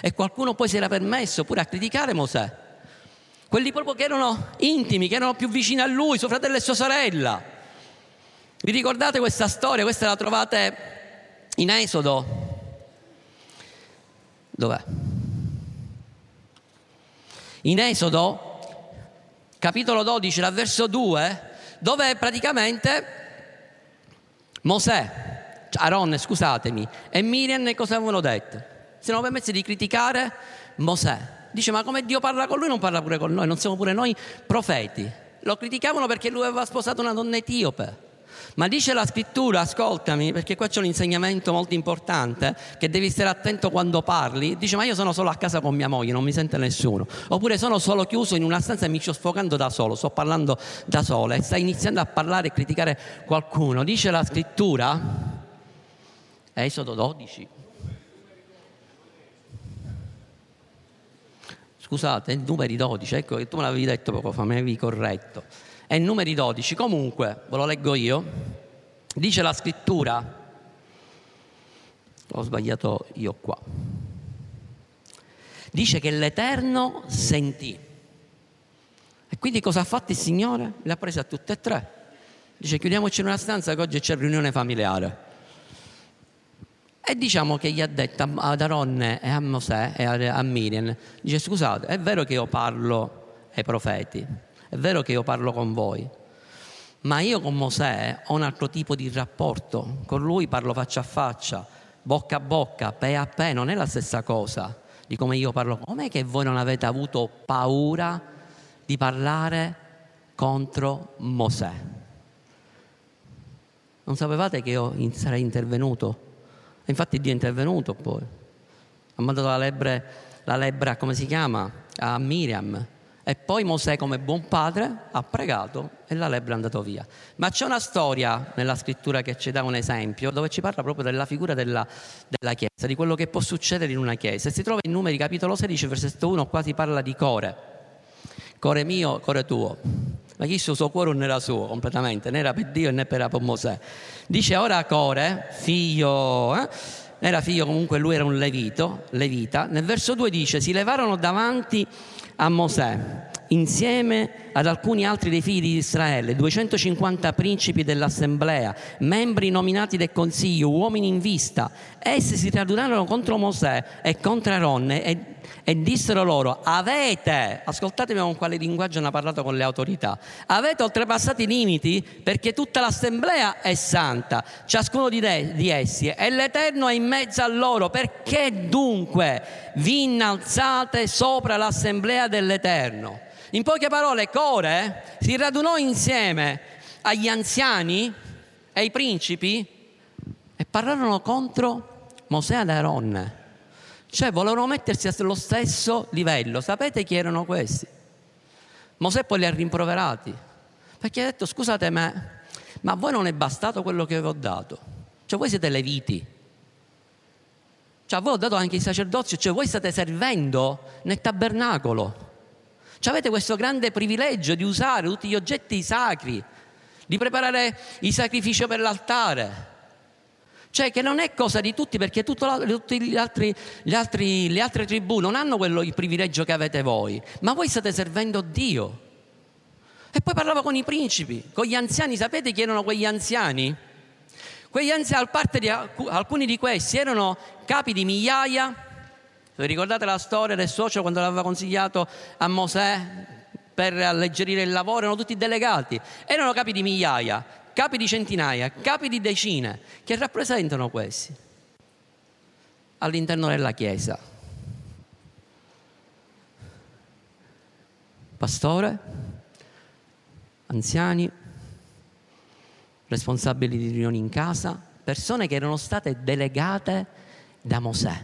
e qualcuno poi si era permesso pure a criticare Mosè. Quelli proprio che erano intimi, che erano più vicini a lui, suo fratello e sua sorella. Vi ricordate questa storia? Questa la trovate in Esodo. Dov'è? In Esodo capitolo 12, dal verso 2, dove praticamente Mosè, Aaron, scusatemi, e Miriam cosa avevano detto? Si erano permessi di criticare Mosè. Dice, ma come Dio parla con lui non parla pure con noi, non siamo pure noi profeti. Lo criticavano perché lui aveva sposato una donna etiope. Ma dice la scrittura, ascoltami, perché qua c'è un insegnamento molto importante, che devi stare attento quando parli. Dice, ma io sono solo a casa con mia moglie, non mi sente nessuno. Oppure sono solo chiuso in una stanza e mi sto sfogando da solo, sto parlando da solo e stai iniziando a parlare e criticare qualcuno. Dice la scrittura, Esodo 12. Scusate, numeri 12, ecco che tu me l'avevi detto poco fa, mi avevi corretto è numeri 12. Comunque, ve lo leggo io, dice la scrittura, ho sbagliato io qua, dice che l'Eterno sentì. E quindi cosa ha fatto il Signore? Le ha prese a tutte e tre. Dice chiudiamoci in una stanza che oggi c'è riunione familiare. E diciamo che gli ha detto ad Aronne e a Mosè e a Miriam, dice scusate, è vero che io parlo ai profeti, è vero che io parlo con voi, ma io con Mosè ho un altro tipo di rapporto, con lui parlo faccia a faccia, bocca a bocca, pe a pe, non è la stessa cosa di come io parlo. Com'è che voi non avete avuto paura di parlare contro Mosè? Non sapevate che io sarei intervenuto? Infatti Dio è intervenuto poi. Ha mandato la, lebbra, la lebbra, come si chiama? A Miriam e poi Mosè, come buon padre, ha pregato e la lebbra è andata via. Ma c'è una storia nella scrittura che ci dà un esempio, dove ci parla proprio della figura della, della Chiesa, di quello che può succedere in una Chiesa. E si trova in Numeri capitolo 16, versetto 1, qua si parla di Core. Core mio, core tuo. Ma chi il suo cuore non era suo completamente, né era per Dio né per Mosè. Dice ora Core, figlio... Eh? era figlio comunque, lui era un levito, levita. Nel verso 2 dice, si levarono davanti a Mosè insieme ad alcuni altri dei figli di Israele, 250 principi dell'assemblea, membri nominati del consiglio, uomini in vista. Essi si radunarono contro Mosè e contro Aronne e, e dissero loro, avete, ascoltatemi con quale linguaggio hanno parlato con le autorità, avete oltrepassato i limiti perché tutta l'assemblea è santa, ciascuno di, de- di essi, e l'Eterno è in mezzo a loro, perché dunque vi innalzate sopra l'assemblea dell'Eterno? In poche parole, Core si radunò insieme agli anziani e ai principi e parlarono contro Mosè ed Aaron. Cioè volevano mettersi allo stesso livello. Sapete chi erano questi? Mosè poi li ha rimproverati perché ha detto scusate me, ma a voi non è bastato quello che vi ho dato. Cioè voi siete leviti. Cioè voi ho dato anche il sacerdozio, cioè voi state servendo nel tabernacolo. Cioè avete questo grande privilegio di usare tutti gli oggetti sacri, di preparare i sacrifici per l'altare. Cioè che non è cosa di tutti perché tutte le altre tribù non hanno quello, il privilegio che avete voi, ma voi state servendo Dio. E poi parlava con i principi, con gli anziani. Sapete chi erano quegli anziani? Quegli anziani, a parte di alcuni di questi, erano capi di migliaia. Vi ricordate la storia del socio quando l'aveva consigliato a Mosè per alleggerire il lavoro? Erano tutti delegati. Erano capi di migliaia, capi di centinaia, capi di decine. Che rappresentano questi? All'interno della Chiesa. Pastore, anziani, responsabili di riunioni in casa, persone che erano state delegate da Mosè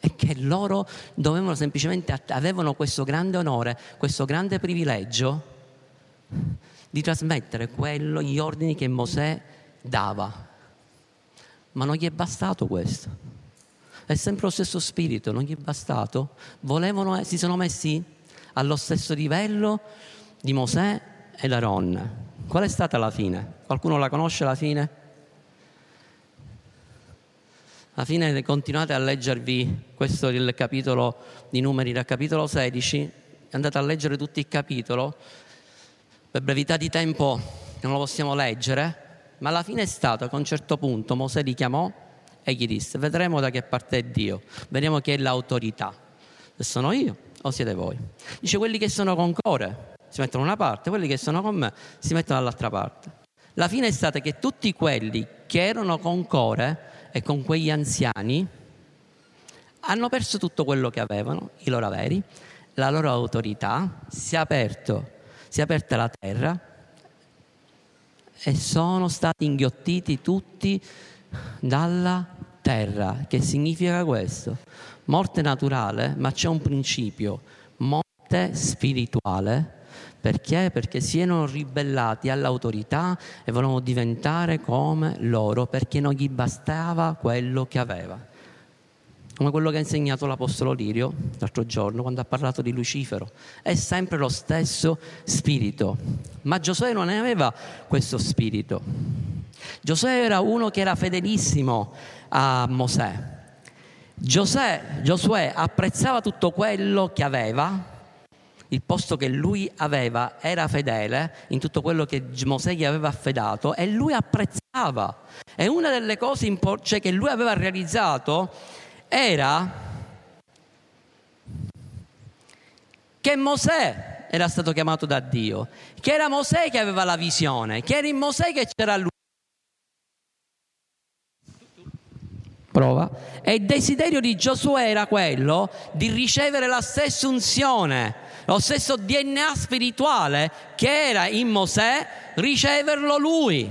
e che loro dovevano semplicemente, avevano questo grande onore, questo grande privilegio di trasmettere quello, gli ordini che Mosè dava. Ma non gli è bastato questo. È sempre lo stesso spirito, non gli è bastato. Volevano, si sono messi allo stesso livello di Mosè ed Aaron. Qual è stata la fine? Qualcuno la conosce la fine? La fine continuate a leggervi questo il capitolo di numeri dal capitolo 16, andate a leggere tutto il capitolo, per brevità di tempo non lo possiamo leggere, ma la fine è stata che a un certo punto Mosè li chiamò e gli disse vedremo da che parte è Dio, vediamo chi è l'autorità, se sono io o siete voi. Dice quelli che sono con Core si mettono da una parte, quelli che sono con me si mettono dall'altra parte. La fine è stata che tutti quelli che erano con Core e con quegli anziani hanno perso tutto quello che avevano, i loro averi, la loro autorità, si è, aperto, si è aperta la terra e sono stati inghiottiti tutti dalla terra. Che significa questo? Morte naturale, ma c'è un principio, morte spirituale perché? Perché si erano ribellati all'autorità e volevano diventare come loro, perché non gli bastava quello che aveva. Come quello che ha insegnato l'Apostolo Lirio l'altro giorno quando ha parlato di Lucifero. È sempre lo stesso spirito. Ma Giosuè non aveva questo spirito. Giosuè era uno che era fedelissimo a Mosè. Giosuè, Giosuè apprezzava tutto quello che aveva, il posto che lui aveva, era fedele in tutto quello che Mosè gli aveva affidato e lui apprezzava. E una delle cose impor- cioè che lui aveva realizzato era che Mosè era stato chiamato da Dio, che era Mosè che aveva la visione, che era in Mosè che c'era lui. Prova. E il desiderio di Giosuè era quello di ricevere la stessa unzione lo stesso DNA spirituale che era in Mosè, riceverlo lui.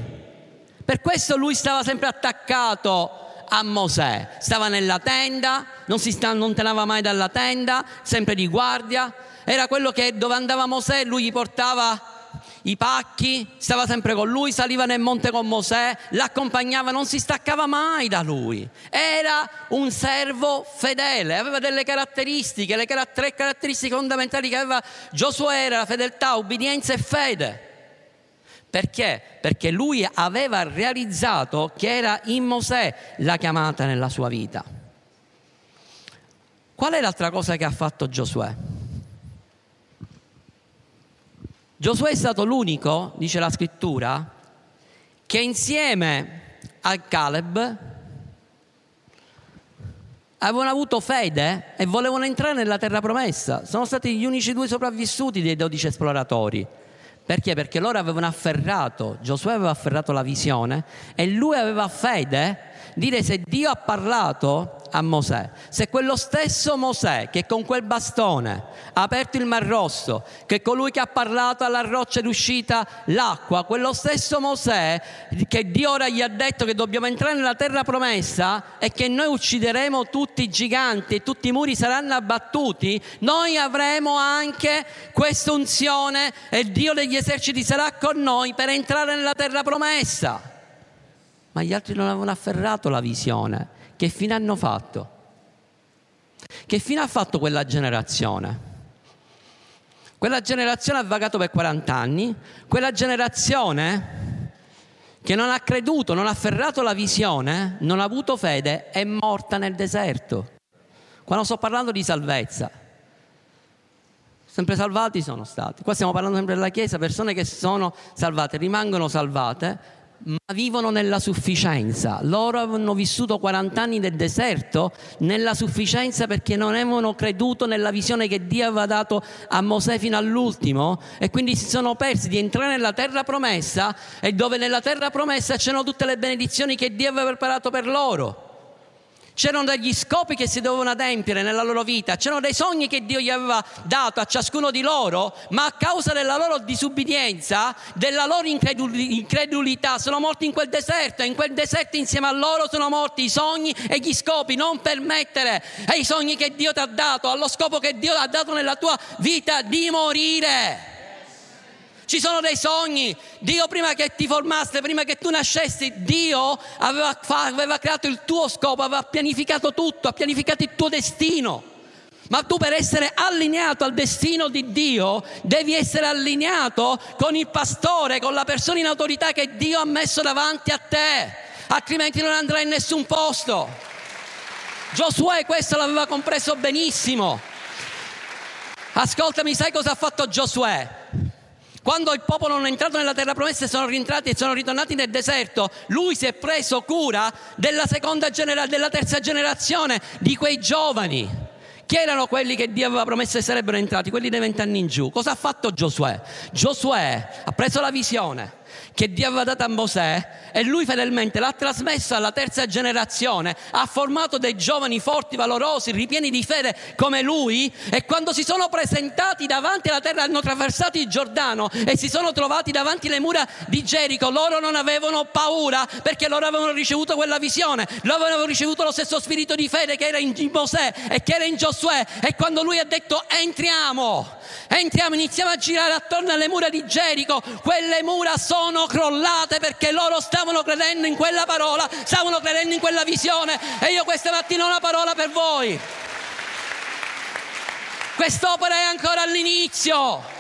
Per questo lui stava sempre attaccato a Mosè, stava nella tenda, non si allontanava mai dalla tenda, sempre di guardia, era quello che dove andava Mosè lui gli portava i pacchi, stava sempre con lui, saliva nel monte con Mosè, l'accompagnava, non si staccava mai da lui. Era un servo fedele, aveva delle caratteristiche, le tre caratteristiche fondamentali che aveva Giosuè era fedeltà, obbedienza e fede. Perché? Perché lui aveva realizzato che era in Mosè la chiamata nella sua vita. Qual è l'altra cosa che ha fatto Giosuè? Giosuè è stato l'unico, dice la scrittura, che insieme a Caleb avevano avuto fede e volevano entrare nella terra promessa. Sono stati gli unici due sopravvissuti dei dodici esploratori. Perché? Perché loro avevano afferrato, Giosuè aveva afferrato la visione e lui aveva fede dire se Dio ha parlato a Mosè, se quello stesso Mosè che con quel bastone ha aperto il Mar Rosso, che colui che ha parlato alla roccia è uscita l'acqua, quello stesso Mosè che Dio ora gli ha detto che dobbiamo entrare nella terra promessa e che noi uccideremo tutti i giganti e tutti i muri saranno abbattuti, noi avremo anche questa unzione e Dio degli eserciti sarà con noi per entrare nella terra promessa ma gli altri non avevano afferrato la visione. Che fine hanno fatto? Che fine ha fatto quella generazione? Quella generazione ha vagato per 40 anni, quella generazione che non ha creduto, non ha afferrato la visione, non ha avuto fede, è morta nel deserto. Quando sto parlando di salvezza, sempre salvati sono stati. Qua stiamo parlando sempre della Chiesa, persone che sono salvate, rimangono salvate, ma vivono nella sufficienza. Loro hanno vissuto 40 anni nel deserto nella sufficienza perché non avevano creduto nella visione che Dio aveva dato a Mosè fino all'ultimo e quindi si sono persi di entrare nella terra promessa e dove nella terra promessa c'erano tutte le benedizioni che Dio aveva preparato per loro. C'erano degli scopi che si dovevano adempiere nella loro vita, c'erano dei sogni che Dio gli aveva dato a ciascuno di loro, ma a causa della loro disubbidienza, della loro incredulità, sono morti in quel deserto e in quel deserto insieme a loro sono morti i sogni e gli scopi. Non permettere ai sogni che Dio ti ha dato, allo scopo che Dio ha dato nella tua vita di morire. Ci sono dei sogni. Dio prima che ti formasse, prima che tu nascessi, Dio aveva, aveva creato il tuo scopo, aveva pianificato tutto, ha pianificato il tuo destino. Ma tu per essere allineato al destino di Dio devi essere allineato con il pastore, con la persona in autorità che Dio ha messo davanti a te, altrimenti non andrai in nessun posto. Giosuè questo l'aveva compreso benissimo. Ascoltami, sai cosa ha fatto Giosuè? Quando il popolo non è entrato nella terra promessa e sono rientrati e sono ritornati nel deserto, lui si è preso cura della, genera- della terza generazione, di quei giovani. Chi erano quelli che Dio aveva promesso che sarebbero entrati? Quelli dei vent'anni in giù. Cosa ha fatto Giosuè? Giosuè ha preso la visione, che Dio aveva dato a Mosè e lui fedelmente l'ha trasmessa alla terza generazione, ha formato dei giovani forti, valorosi, ripieni di fede come lui e quando si sono presentati davanti alla terra, hanno attraversato il Giordano e si sono trovati davanti alle mura di Gerico, loro non avevano paura perché loro avevano ricevuto quella visione, loro avevano ricevuto lo stesso spirito di fede che era in Mosè e che era in Giosuè. E quando lui ha detto entriamo, entriamo, iniziamo a girare attorno alle mura di Gerico, quelle mura sono crollate perché loro stavano credendo in quella parola, stavano credendo in quella visione e io questa mattina ho una parola per voi. Quest'opera è ancora all'inizio.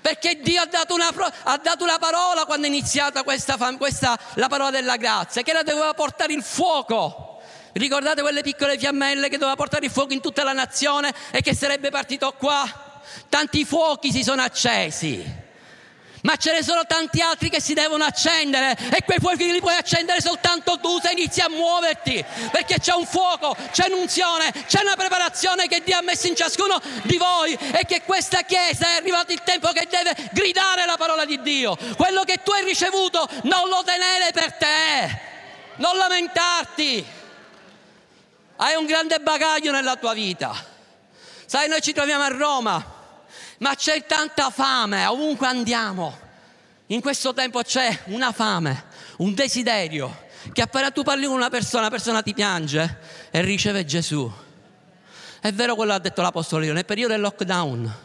Perché Dio ha dato, una, ha dato una, parola quando è iniziata questa, questa, la parola della grazia, che la doveva portare il fuoco. Ricordate quelle piccole fiammelle che doveva portare il fuoco in tutta la nazione e che sarebbe partito qua? Tanti fuochi si sono accesi ma ce ne sono tanti altri che si devono accendere e quei fuochi li puoi accendere soltanto tu se inizi a muoverti, perché c'è un fuoco, c'è un'unzione, c'è una preparazione che Dio ha messo in ciascuno di voi e che questa Chiesa è arrivato il tempo che deve gridare la parola di Dio. Quello che tu hai ricevuto non lo tenere per te, non lamentarti. Hai un grande bagaglio nella tua vita. Sai, noi ci troviamo a Roma ma c'è tanta fame ovunque andiamo. In questo tempo c'è una fame, un desiderio che appena tu parli con una persona, la persona ti piange e riceve Gesù. È vero quello che ha detto l'Apostolo Io, nel periodo del lockdown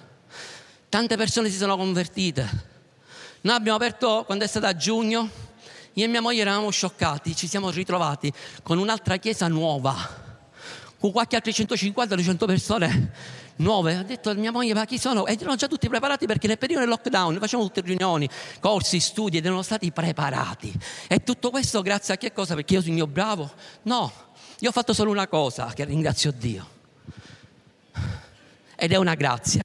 tante persone si sono convertite. Noi abbiamo aperto quando è stato a giugno, io e mia moglie eravamo scioccati, ci siamo ritrovati con un'altra chiesa nuova, con qualche altre 150-200 persone nuove. Ha detto a mia moglie, ma chi sono? E erano già tutti preparati perché nel periodo del lockdown facevamo tutte riunioni, corsi, studi ed erano stati preparati. E tutto questo grazie a che cosa? Perché io sono io bravo? No, io ho fatto solo una cosa, che ringrazio Dio. Ed è una grazia,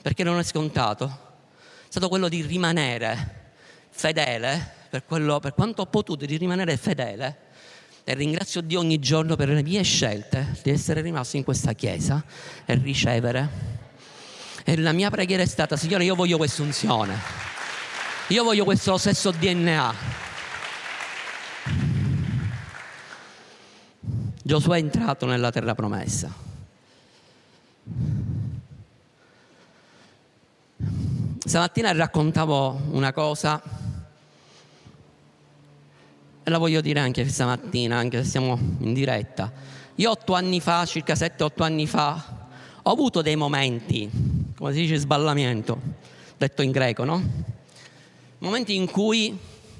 perché non è scontato. È stato quello di rimanere fedele, per, quello, per quanto ho potuto, di rimanere fedele e ringrazio Dio ogni giorno per le mie scelte di essere rimasto in questa chiesa e ricevere. E la mia preghiera è stata, Signore, io voglio questa unzione, io voglio questo stesso DNA. Giosuè è entrato nella terra promessa. Stamattina raccontavo una cosa e la voglio dire anche questa mattina, anche se siamo in diretta. Io otto anni fa, circa sette, otto anni fa, ho avuto dei momenti, come si dice, sballamento, detto in greco, no? Momenti in cui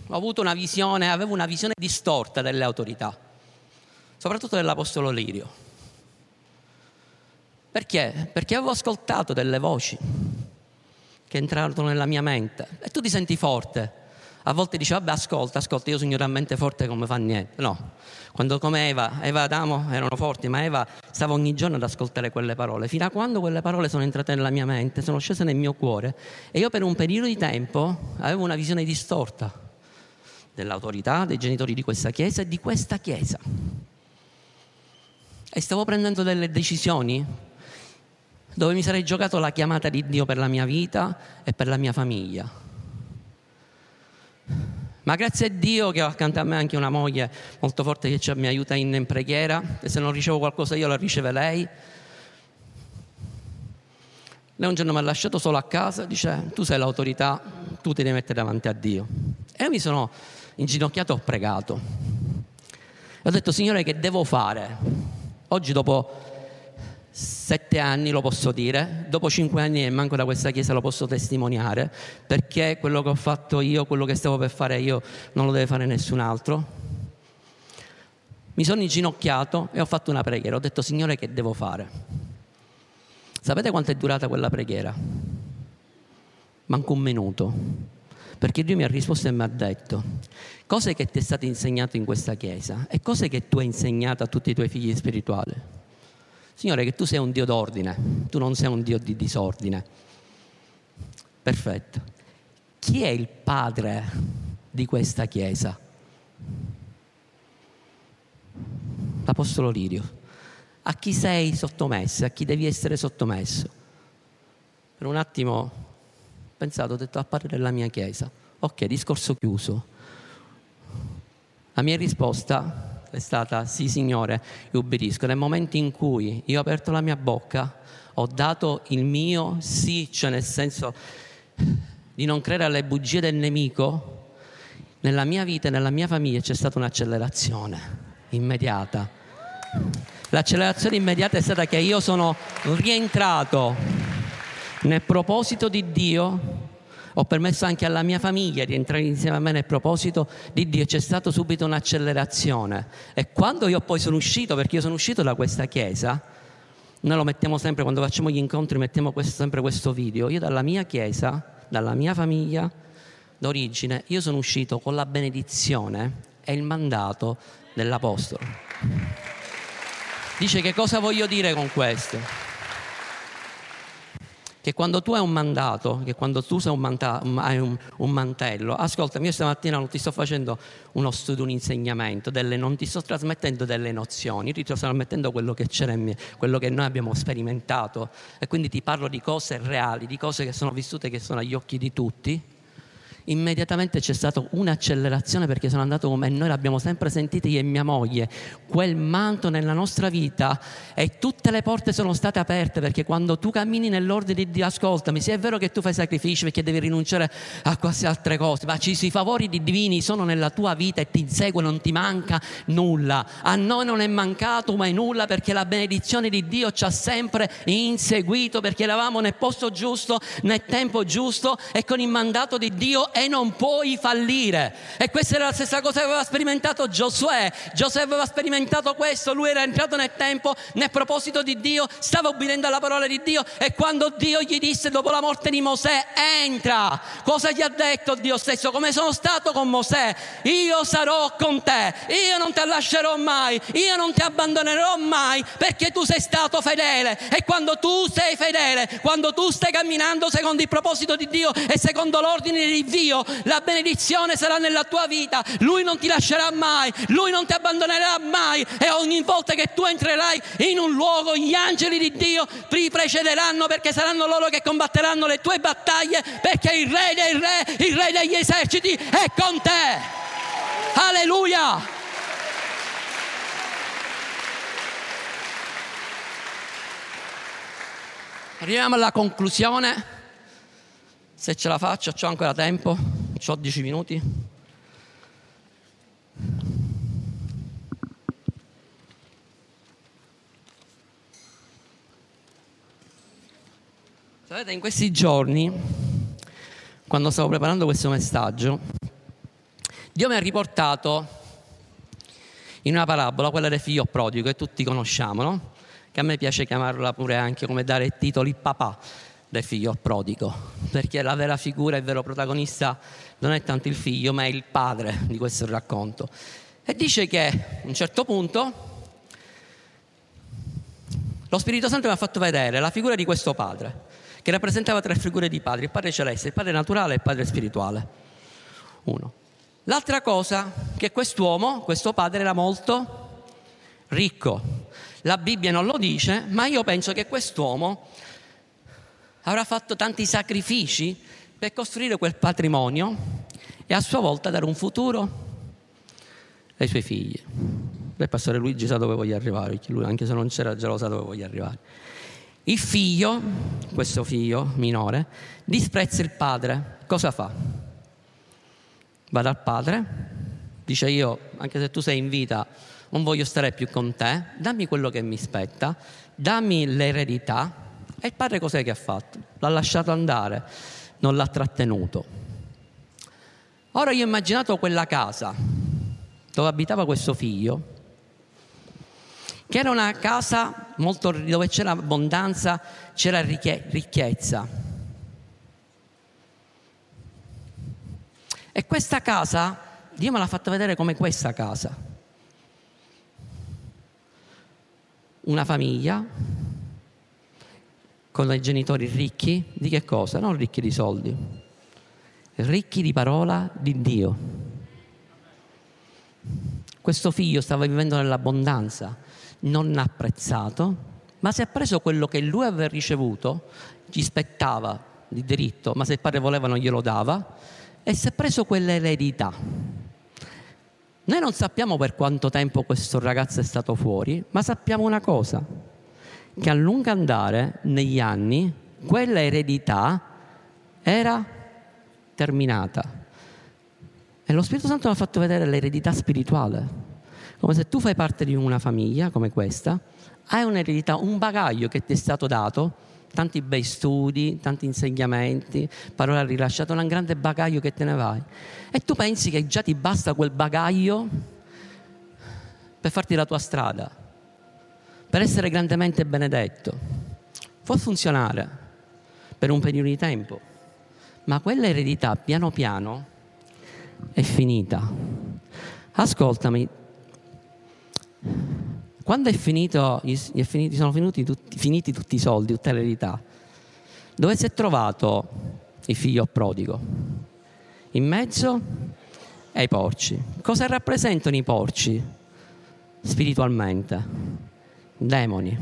ho avuto una visione, avevo una visione distorta delle autorità, soprattutto dell'Apostolo Lirio. Perché? Perché avevo ascoltato delle voci che entrarono nella mia mente e tu ti senti forte A volte dice, vabbè, ascolta, ascolta, io sogno talmente forte come fa niente. No, quando come Eva, Eva e Adamo erano forti, ma Eva stava ogni giorno ad ascoltare quelle parole, fino a quando quelle parole sono entrate nella mia mente, sono scese nel mio cuore e io per un periodo di tempo avevo una visione distorta dell'autorità, dei genitori di questa chiesa e di questa chiesa. E stavo prendendo delle decisioni dove mi sarei giocato la chiamata di Dio per la mia vita e per la mia famiglia. Ma grazie a Dio che ho accanto a me anche una moglie molto forte che mi aiuta in, preghiera e se non ricevo qualcosa io la riceve lei. Lei un giorno mi ha lasciato solo a casa, dice tu sei l'autorità, tu ti devi mettere davanti a Dio. E io mi sono inginocchiato e ho pregato. E ho detto Signore che devo fare? Oggi dopo sette anni lo posso dire, dopo cinque anni e manco da questa chiesa lo posso testimoniare, perché quello che ho fatto io, quello che stavo per fare io, non lo deve fare nessun altro. Mi sono inginocchiato e ho fatto una preghiera, ho detto Signore che devo fare? Sapete quanto è durata quella preghiera? Manco un minuto, perché Dio mi ha risposto e mi ha detto cose che ti è stato insegnato in questa chiesa e cose che tu hai insegnato a tutti i tuoi figli spirituali. Signore, che tu sei un Dio d'ordine, tu non sei un Dio di disordine. Perfetto. Chi è il padre di questa chiesa? L'Apostolo Lirio. A chi sei sottomesso? A chi devi essere sottomesso? Per un attimo ho pensato, ho detto a parte della mia chiesa. Ok, discorso chiuso. La mia risposta è stata sì Signore, io ubbidisco. Nel momento in cui io ho aperto la mia bocca, ho dato il mio sì, cioè nel senso di non credere alle bugie del nemico, nella mia vita e nella mia famiglia c'è stata un'accelerazione immediata. L'accelerazione immediata è stata che io sono rientrato nel proposito di Dio ho permesso anche alla mia famiglia di entrare insieme a me nel proposito di Dio, c'è stata subito un'accelerazione. E quando io poi sono uscito, perché io sono uscito da questa chiesa, noi lo mettiamo sempre, quando facciamo gli incontri mettiamo questo, sempre questo video, io dalla mia chiesa, dalla mia famiglia d'origine, io sono uscito con la benedizione e il mandato dell'Apostolo. Dice che cosa voglio dire con questo? Che quando tu hai un mandato, che quando tu un manta- hai un, un, mantello, ascolta, io stamattina non ti sto facendo uno studio, un insegnamento, delle, non ti sto trasmettendo delle nozioni, ti sto trasmettendo quello che c'era in me, quello che noi abbiamo sperimentato. E quindi ti parlo di cose reali, di cose che sono vissute, che sono agli occhi di tutti immediatamente c'è stata un'accelerazione perché sono andato come noi l'abbiamo sempre sentito io e mia moglie, quel manto nella nostra vita e tutte le porte sono state aperte perché quando tu cammini nell'ordine di Dio, ascoltami, sì è vero che tu fai sacrifici perché devi rinunciare a quasi altre cose, ma i favori divini sono nella tua vita e ti inseguono, non ti manca nulla. A noi non è mancato mai nulla perché la benedizione di Dio ci ha sempre inseguito perché eravamo nel posto giusto, nel tempo giusto e con il mandato di Dio e non puoi fallire. E questa era la stessa cosa che aveva sperimentato Giosuè. Giosuè aveva sperimentato questo, lui era entrato nel tempo, nel proposito di Dio, stava ubbidendo alla parola di Dio e quando Dio gli disse dopo la morte di Mosè, entra, cosa gli ha detto Dio stesso? Come sono stato con Mosè, io sarò con te, io non ti lascerò mai, io non ti abbandonerò mai perché tu sei stato fedele e quando tu sei fedele, quando tu stai camminando secondo il proposito di Dio e secondo l'ordine di Dio, Dio, la benedizione sarà nella tua vita, Lui non ti lascerà mai, Lui non ti abbandonerà mai e ogni volta che tu entrerai in un luogo, gli angeli di Dio ti precederanno perché saranno loro che combatteranno le tue battaglie perché il Re dei Re, il Re degli eserciti è con te. Alleluia! Arriviamo alla conclusione. Se ce la faccio, ho ancora tempo, ho 10 minuti. Sapete, in questi giorni, quando stavo preparando questo messaggio, Dio mi ha riportato in una parabola, quella del figlio prodigo, che tutti conosciamo, no? Che a me piace chiamarla pure anche come dare titoli papà del figlio prodigo, perché la vera figura, il vero protagonista non è tanto il figlio, ma è il padre di questo racconto. E dice che a un certo punto lo Spirito Santo mi ha fatto vedere la figura di questo padre, che rappresentava tre figure di padre, il padre celeste, il padre naturale e il padre spirituale. Uno. L'altra cosa, che quest'uomo, questo padre era molto ricco. La Bibbia non lo dice, ma io penso che quest'uomo avrà fatto tanti sacrifici per costruire quel patrimonio e a sua volta dare un futuro ai suoi figli. Il pastore Luigi sa dove voglio arrivare, lui anche se non c'era già lo sa dove voglio arrivare. Il figlio, questo figlio minore, disprezza il padre. Cosa fa? Va dal padre, dice io, anche se tu sei in vita, non voglio stare più con te, dammi quello che mi spetta, dammi l'eredità. E il padre cos'è che ha fatto? L'ha lasciato andare, non l'ha trattenuto. Ora io ho immaginato quella casa dove abitava questo figlio che era una casa molto, dove c'era abbondanza, c'era ricchezza. E questa casa, Dio me l'ha fatta vedere come questa casa. Una famiglia con i genitori ricchi di che cosa? Non ricchi di soldi, ricchi di parola di Dio. Questo figlio stava vivendo nell'abbondanza, non apprezzato, ma si è preso quello che lui aveva ricevuto, gli spettava di diritto, ma se il padre voleva non glielo dava, e si è preso quell'eredità. Noi non sappiamo per quanto tempo questo ragazzo è stato fuori, ma sappiamo una cosa, che a lungo andare, negli anni, quella eredità era terminata. E lo Spirito Santo mi ha fatto vedere l'eredità spirituale come se tu fai parte di una famiglia come questa, hai un'eredità, un bagaglio che ti è stato dato, tanti bei studi, tanti insegnamenti, parole rilasciate, un grande bagaglio che te ne vai. E tu pensi che già ti basta quel bagaglio per farti la tua strada, per essere grandemente benedetto. Può funzionare per un periodo di tempo, ma quella eredità piano piano è finita. Ascoltami, quando è finito, è finito, sono tutti, finiti tutti i soldi, tutta l'eredità, dove si è trovato il figlio prodigo? In mezzo ai porci. Cosa rappresentano i porci spiritualmente? Demoni.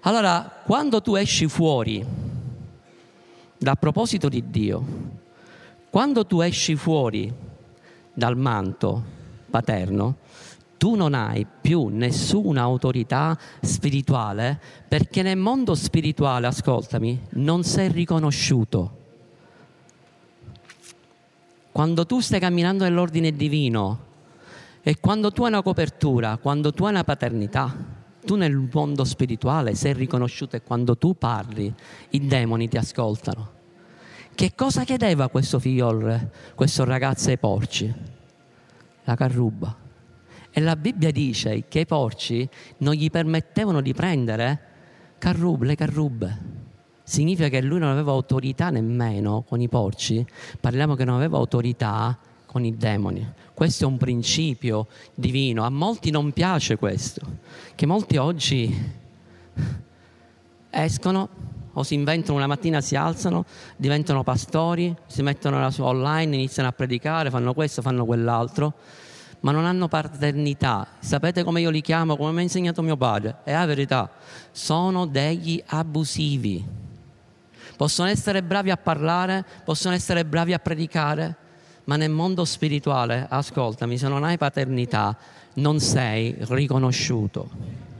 Allora, quando tu esci fuori, da proposito di Dio, quando tu esci fuori dal manto paterno, tu non hai più nessuna autorità spirituale perché nel mondo spirituale, ascoltami, non sei riconosciuto. Quando tu stai camminando nell'ordine divino e quando tu hai una copertura, quando tu hai una paternità, tu nel mondo spirituale sei riconosciuto e quando tu parli i demoni ti ascoltano. Che cosa chiedeva questo figliolo, questo ragazzo ai porci? La carruba. E la Bibbia dice che i porci non gli permettevano di prendere carrub, le carrubbe. Significa che lui non aveva autorità nemmeno con i porci, parliamo che non aveva autorità con i demoni. Questo è un principio divino. A molti non piace questo, che molti oggi escono o si inventano una mattina, si alzano, diventano pastori, si mettono online, iniziano a predicare, fanno questo, fanno quell'altro ma non hanno paternità. Sapete come io li chiamo? Come mi ha insegnato mio padre? È la verità. Sono degli abusivi. Possono essere bravi a parlare, possono essere bravi a predicare, ma nel mondo spirituale, ascoltami, se non hai paternità, non sei riconosciuto.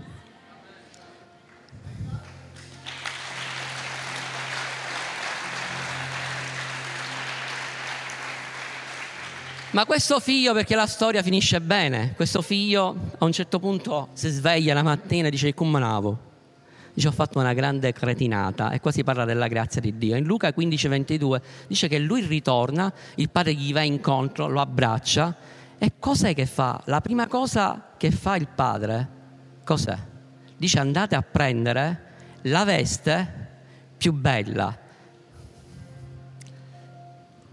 Ma questo figlio, perché la storia finisce bene, questo figlio a un certo punto si sveglia la mattina e dice Cummanavo. Dice ho fatto una grande cretinata e qua si parla della grazia di Dio. In Luca 15:22 dice che lui ritorna, il padre gli va incontro, lo abbraccia e cos'è che fa? La prima cosa che fa il padre, cos'è? Dice andate a prendere la veste più bella.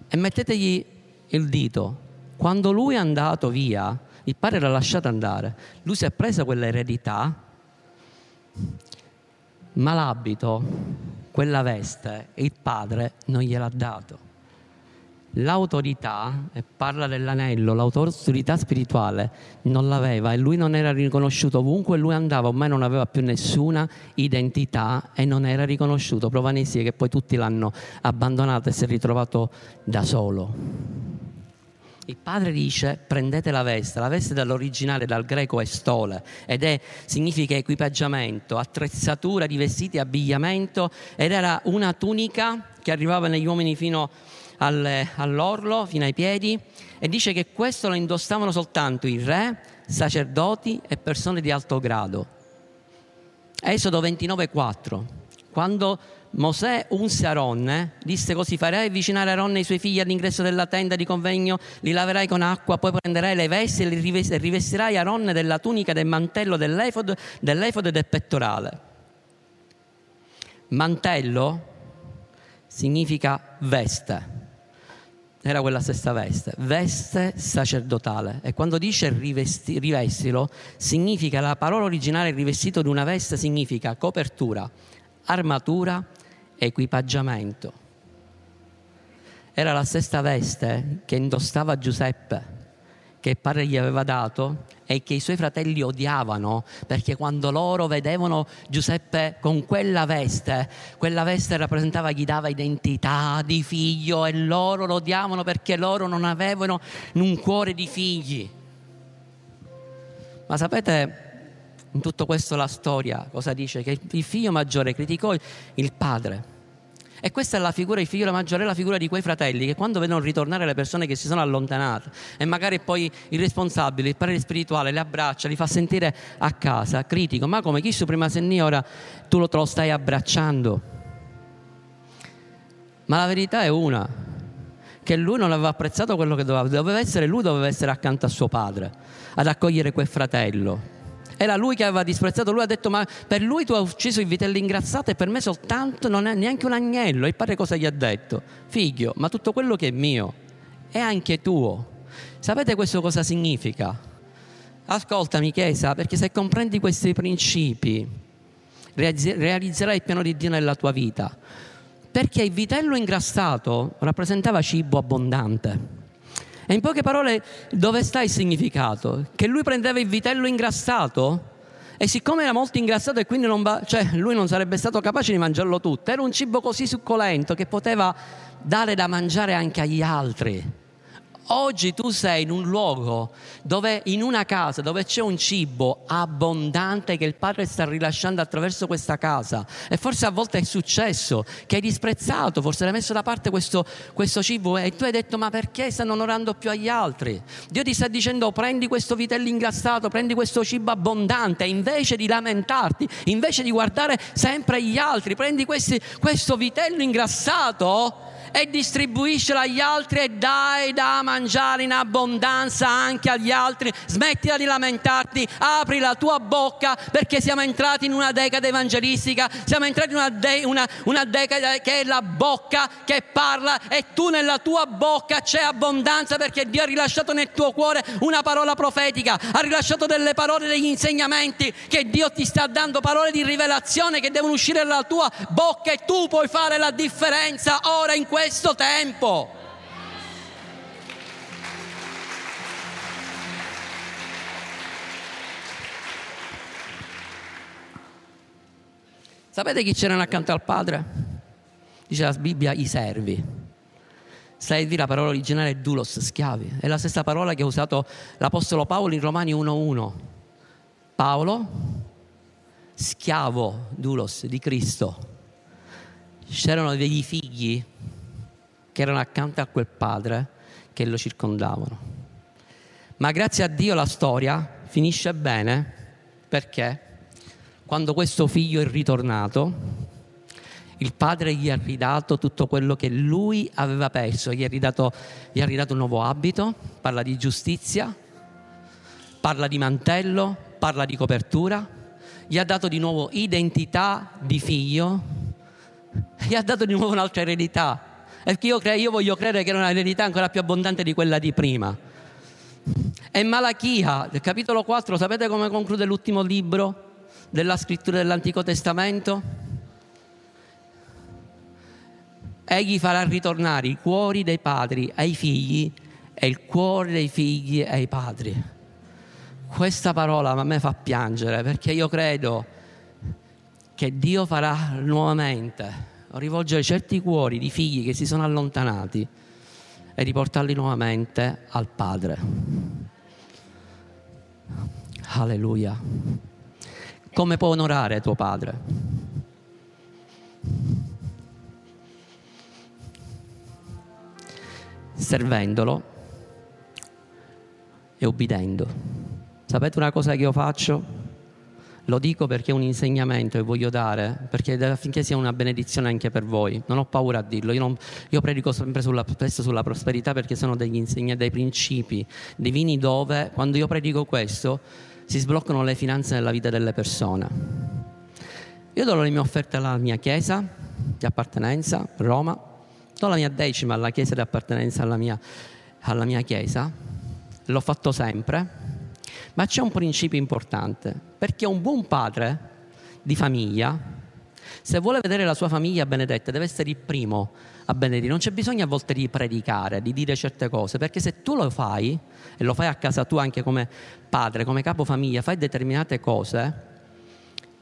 E mettetegli il dito. Quando lui è andato via, il padre l'ha lasciato andare, lui si è preso quell'eredità, ma l'abito, quella veste, il padre non gliel'ha dato l'autorità, e parla dell'anello, l'autorità spirituale non l'aveva e lui non era riconosciuto ovunque lui andava, ormai non aveva più nessuna identità e non era riconosciuto. Prova che poi tutti l'hanno abbandonato e si è ritrovato da solo. Il padre dice prendete la veste, la veste dall'originale, dal greco è stole ed è, significa equipaggiamento, attrezzatura di vestiti, abbigliamento ed era una tunica che arrivava negli uomini fino a all'orlo fino ai piedi e dice che questo lo indossavano soltanto i re, sacerdoti e persone di alto grado. Esodo 29,4 Quando Mosè unse Aronne, disse così farai avvicinare Aronne e i suoi figli all'ingresso della tenda di convegno, li laverai con acqua, poi prenderai le vesti e rivestirai Aronne della tunica, del mantello, dell'efod, dell'efod e del pettorale. Mantello significa veste era quella stessa veste, veste sacerdotale. E quando dice rivesti, rivestilo, significa, la parola originale rivestito di una veste significa copertura, armatura, equipaggiamento. Era la stessa veste che indossava Giuseppe che il padre gli aveva dato e che i suoi fratelli odiavano perché quando loro vedevano Giuseppe con quella veste, quella veste rappresentava, gli dava identità di figlio e loro lo odiavano perché loro non avevano un cuore di figli. Ma sapete, in tutto questo la storia cosa dice? Che il figlio maggiore criticò il padre e questa è la figura, il figlio maggiore è la figura di quei fratelli che quando vedono ritornare le persone che si sono allontanate e magari poi il responsabile, il padre spirituale, le abbraccia, li fa sentire a casa, critico, ma come chi su prima senni ora tu lo, te lo stai abbracciando? Ma la verità è una, che lui non aveva apprezzato quello che doveva, doveva essere, lui doveva essere accanto a suo padre, ad accogliere quel fratello era lui che aveva disprezzato, lui ha detto ma per lui tu hai ucciso il vitello ingrassato e per me soltanto non è neanche un agnello. E il padre cosa gli ha detto? Figlio, ma tutto quello che è mio è anche tuo. Sapete questo cosa significa? Ascoltami Chiesa, perché se comprendi questi principi realizzerai il piano di Dio nella tua vita. Perché il vitello ingrassato rappresentava cibo abbondante e in poche parole, dove sta il significato? Che lui prendeva il vitello ingrassato e siccome era molto ingrassato e quindi va, cioè, lui non sarebbe stato capace di mangiarlo tutto, era un cibo così succolento che poteva dare da mangiare anche agli altri. Oggi tu sei in un luogo dove, in una casa dove c'è un cibo abbondante che il Padre sta rilasciando attraverso questa casa. E forse a volte è successo che hai disprezzato, forse hai messo da parte questo, questo cibo e tu hai detto ma perché stanno onorando più agli altri? Dio ti sta dicendo prendi questo vitello ingrassato, prendi questo cibo abbondante, invece di lamentarti, invece di guardare sempre gli altri, prendi questi, questo vitello ingrassato e distribuiscelo agli altri e dai da mangiare in abbondanza anche agli altri. Smettila di lamentarti, apri la tua bocca perché siamo entrati in una decade evangelistica, siamo entrati in una, de- una, una decade che è la bocca che parla e tu nella tua bocca c'è abbondanza perché Dio ha rilasciato nel tuo cuore una parola profetica, ha rilasciato delle parole, degli insegnamenti che Dio ti sta dando, parole di rivelazione che devono uscire dalla tua bocca e tu puoi fare la differenza ora in questo questo tempo. Sapete chi c'erano accanto al padre? Dice la Bibbia i servi. Servi, la parola originale è dulos, schiavi. È la stessa parola che ha usato l'Apostolo Paolo in Romani 1.1. Paolo, schiavo, dulos, di Cristo. C'erano degli figli che erano accanto a quel padre che lo circondavano. Ma grazie a Dio la storia finisce bene perché quando questo figlio è ritornato, il padre gli ha ridato tutto quello che lui aveva perso, gli ha ridato, gli ha ridato un nuovo abito, parla di giustizia, parla di mantello, parla di copertura, gli ha dato di nuovo identità di figlio gli ha dato di nuovo un'altra eredità. Perché io, cre- io voglio credere che era un'eredità ancora più abbondante di quella di prima. E Malachia, del capitolo 4, sapete come conclude l'ultimo libro della scrittura dell'Antico Testamento? Egli farà ritornare i cuori dei padri ai figli e il cuore dei figli ai padri. Questa parola a me fa piangere perché io credo che Dio farà nuovamente rivolgere certi cuori di figli che si sono allontanati e riportarli nuovamente al Padre. Alleluia. Come può onorare tuo Padre? Servendolo e ubbidendo. Sapete una cosa che io faccio? Lo dico perché è un insegnamento che voglio dare, perché affinché sia una benedizione anche per voi. Non ho paura a dirlo. Io, non, io predico sempre sulla, spesso sulla prosperità perché sono degli insegnamenti, dei principi divini dove, quando io predico questo, si sbloccano le finanze nella vita delle persone. Io do le mie offerte alla mia chiesa di appartenenza, Roma, do la mia decima alla chiesa di appartenenza alla mia, alla mia chiesa, l'ho fatto sempre ma c'è un principio importante, perché un buon padre di famiglia, se vuole vedere la sua famiglia benedetta, deve essere il primo a benedire. Non c'è bisogno a volte di predicare, di dire certe cose, perché se tu lo fai, e lo fai a casa tua anche come padre, come capofamiglia, fai determinate cose,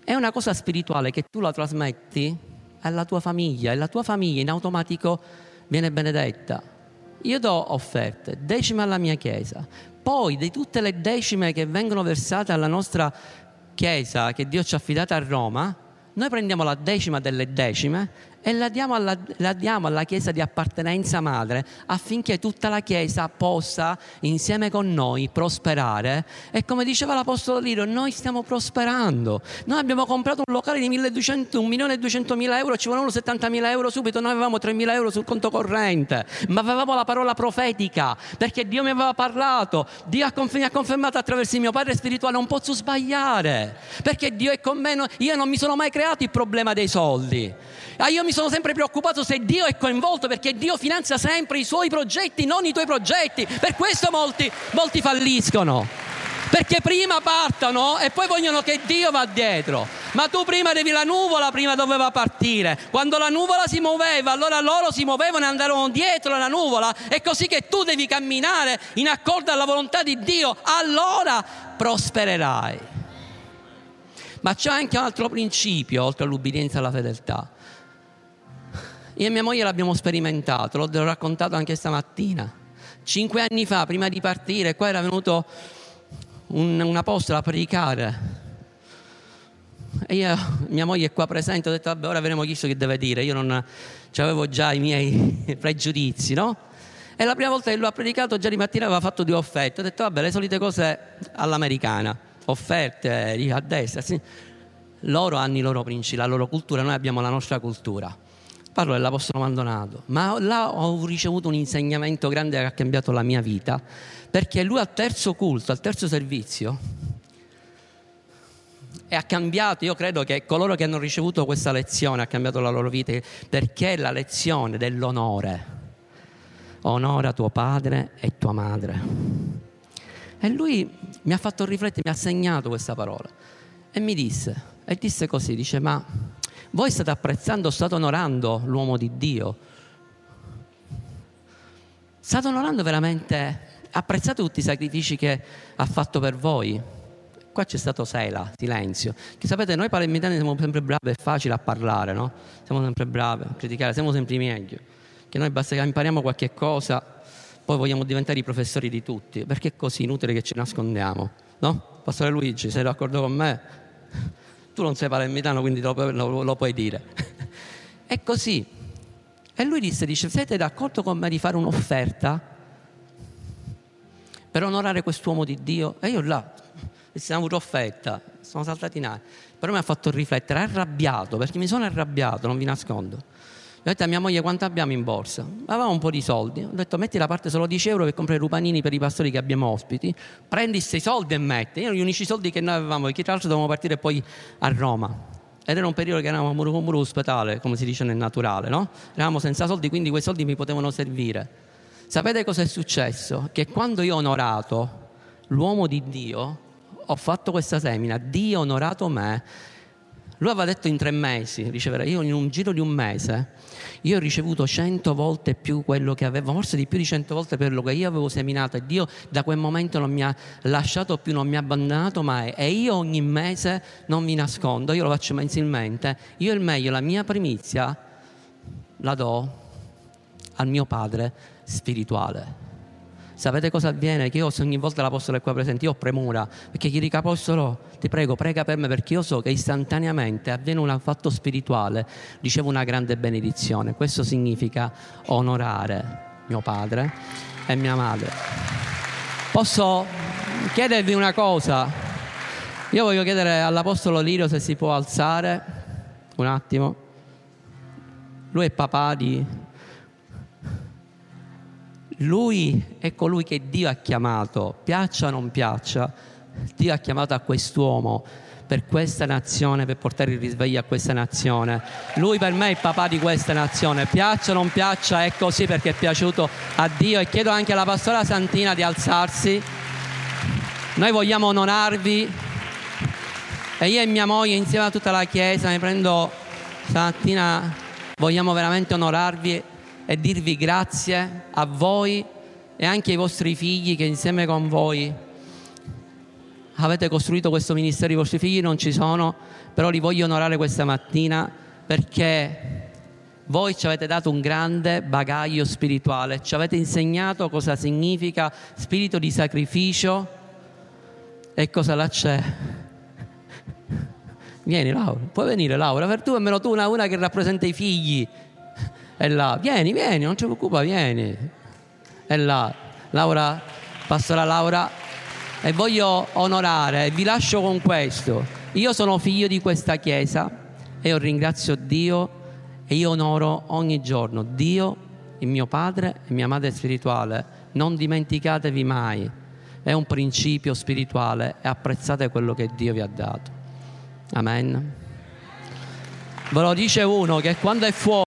è una cosa spirituale che tu la trasmetti alla tua famiglia e la tua famiglia in automatico viene benedetta. Io do offerte, decima alla mia chiesa, poi di tutte le decime che vengono versate alla nostra Chiesa, che Dio ci ha affidato a Roma, noi prendiamo la decima delle decime e la diamo, alla, la diamo alla Chiesa di appartenenza madre affinché tutta la Chiesa possa insieme con noi prosperare. E come diceva l'Apostolo Lirio noi stiamo prosperando. Noi abbiamo comprato un locale di 1200, 1 milione e 200 mila euro ci volevano 70 mila euro subito noi avevamo 3 mila euro sul conto corrente. Ma avevamo la parola profetica perché Dio mi aveva parlato. Dio mi ha confermato attraverso il mio padre spirituale non posso sbagliare perché Dio è con me io non mi sono mai creato il problema dei soldi. Ah, io mi sono sempre preoccupato se Dio è coinvolto perché Dio finanzia sempre i suoi progetti, non i tuoi progetti. Per questo molti, molti falliscono. Perché prima partono e poi vogliono che Dio va dietro. Ma tu prima devi la nuvola, prima doveva partire. Quando la nuvola si muoveva, allora loro si muovevano e andarono dietro alla nuvola. È così che tu devi camminare in accordo alla volontà di Dio. Allora prospererai. Ma c'è anche un altro principio, oltre all'ubbidienza e alla fedeltà. Io e mia moglie l'abbiamo sperimentato, l'ho raccontato anche stamattina. Cinque anni fa, prima di partire, qua era venuto un, un apostolo a predicare. E io, mia moglie è qua presente, ho detto, vabbè, ora vedremo chi so che deve dire. Io non avevo già i miei pregiudizi, no? E la prima volta che lui ha predicato, già di mattina aveva fatto due offerte. Ho detto, vabbè, le solite cose all'americana, offerte a destra. Sì. Loro hanno i loro principi, la loro cultura, noi abbiamo la nostra cultura parlo dell'Apostolo Mandonato, ma là ho ricevuto un insegnamento grande che ha cambiato la mia vita, perché lui al terzo culto, al terzo servizio, e ha cambiato, io credo che coloro che hanno ricevuto questa lezione ha cambiato la loro vita, perché è la lezione dell'onore. Onora tuo padre e tua madre. E lui mi ha fatto riflettere, mi ha segnato questa parola e mi disse, e disse così, dice ma voi state apprezzando, state onorando l'uomo di Dio. State onorando veramente, apprezzate tutti i sacrifici che ha fatto per voi. Qua c'è stato Sela, silenzio. Che sapete, noi palermitani siamo sempre bravi e facili a parlare, no? Siamo sempre bravi a criticare, siamo sempre i meglio. Che noi basta che impariamo qualche cosa, poi vogliamo diventare i professori di tutti, perché è così inutile che ci nascondiamo, no? Pastore Luigi, sei d'accordo con me? Tu non sei palermitano quindi lo, lo, lo puoi dire. È così. E lui disse, dice, siete d'accordo con me di fare un'offerta per onorare quest'uomo di Dio? E io là, siamo avuto offerta, sono saltati in aria. Però mi ha fatto riflettere, arrabbiato, perché mi sono arrabbiato, non vi nascondo. Ho detto a mia moglie quanto abbiamo in borsa? Avevamo un po' di soldi. Ho detto metti da parte solo 10 euro per comprare i rupanini per i pastori che abbiamo ospiti. Prendi questi soldi e metti. Erano gli unici soldi che noi avevamo, perché tra l'altro dovevamo partire poi a Roma. ed era un periodo che eravamo muro con muro ospedale, come si dice nel naturale, no? Eravamo senza soldi, quindi quei soldi mi potevano servire. Sapete cosa è successo? Che quando io ho onorato l'uomo di Dio, ho fatto questa semina, Dio ha onorato me, lui aveva detto in tre mesi ricevere, io in un giro di un mese, io ho ricevuto cento volte più quello che avevo, forse di più di cento volte quello che io avevo seminato e Dio da quel momento non mi ha lasciato più, non mi ha abbandonato mai e io ogni mese non mi nascondo, io lo faccio mensilmente, io il meglio, la mia primizia la do al mio padre spirituale. Sapete cosa avviene? Che io se ogni volta l'Apostolo è qua presente, io ho premura, perché gli dico Apostolo, ti prego, prega per me, perché io so che istantaneamente avviene un fatto spirituale, ricevo una grande benedizione. Questo significa onorare mio padre e mia madre. Posso chiedervi una cosa? Io voglio chiedere all'Apostolo Lirio se si può alzare un attimo. Lui è papà di lui è colui che Dio ha chiamato, piaccia o non piaccia, Dio ha chiamato a quest'uomo per questa nazione, per portare il risveglio a questa nazione. Lui per me è il papà di questa nazione, piaccia o non piaccia, è così perché è piaciuto a Dio e chiedo anche alla pastora Santina di alzarsi. Noi vogliamo onorarvi e io e mia moglie insieme a tutta la Chiesa mi prendo stamattina, vogliamo veramente onorarvi e dirvi grazie a voi e anche ai vostri figli che insieme con voi avete costruito questo ministero. I vostri figli non ci sono, però li voglio onorare questa mattina perché voi ci avete dato un grande bagaglio spirituale, ci avete insegnato cosa significa spirito di sacrificio e cosa là c'è. Vieni Laura, puoi venire Laura, per tu almeno tu una, una che rappresenta i figli è là, vieni, vieni, non ti preoccupa, vieni. È là, Laura, pastora Laura, e voglio onorare, e vi lascio con questo. Io sono figlio di questa chiesa e io ringrazio Dio e io onoro ogni giorno Dio, il mio padre e mia madre spirituale. Non dimenticatevi mai, è un principio spirituale e apprezzate quello che Dio vi ha dato. Amen. Ve lo dice uno che quando è fuori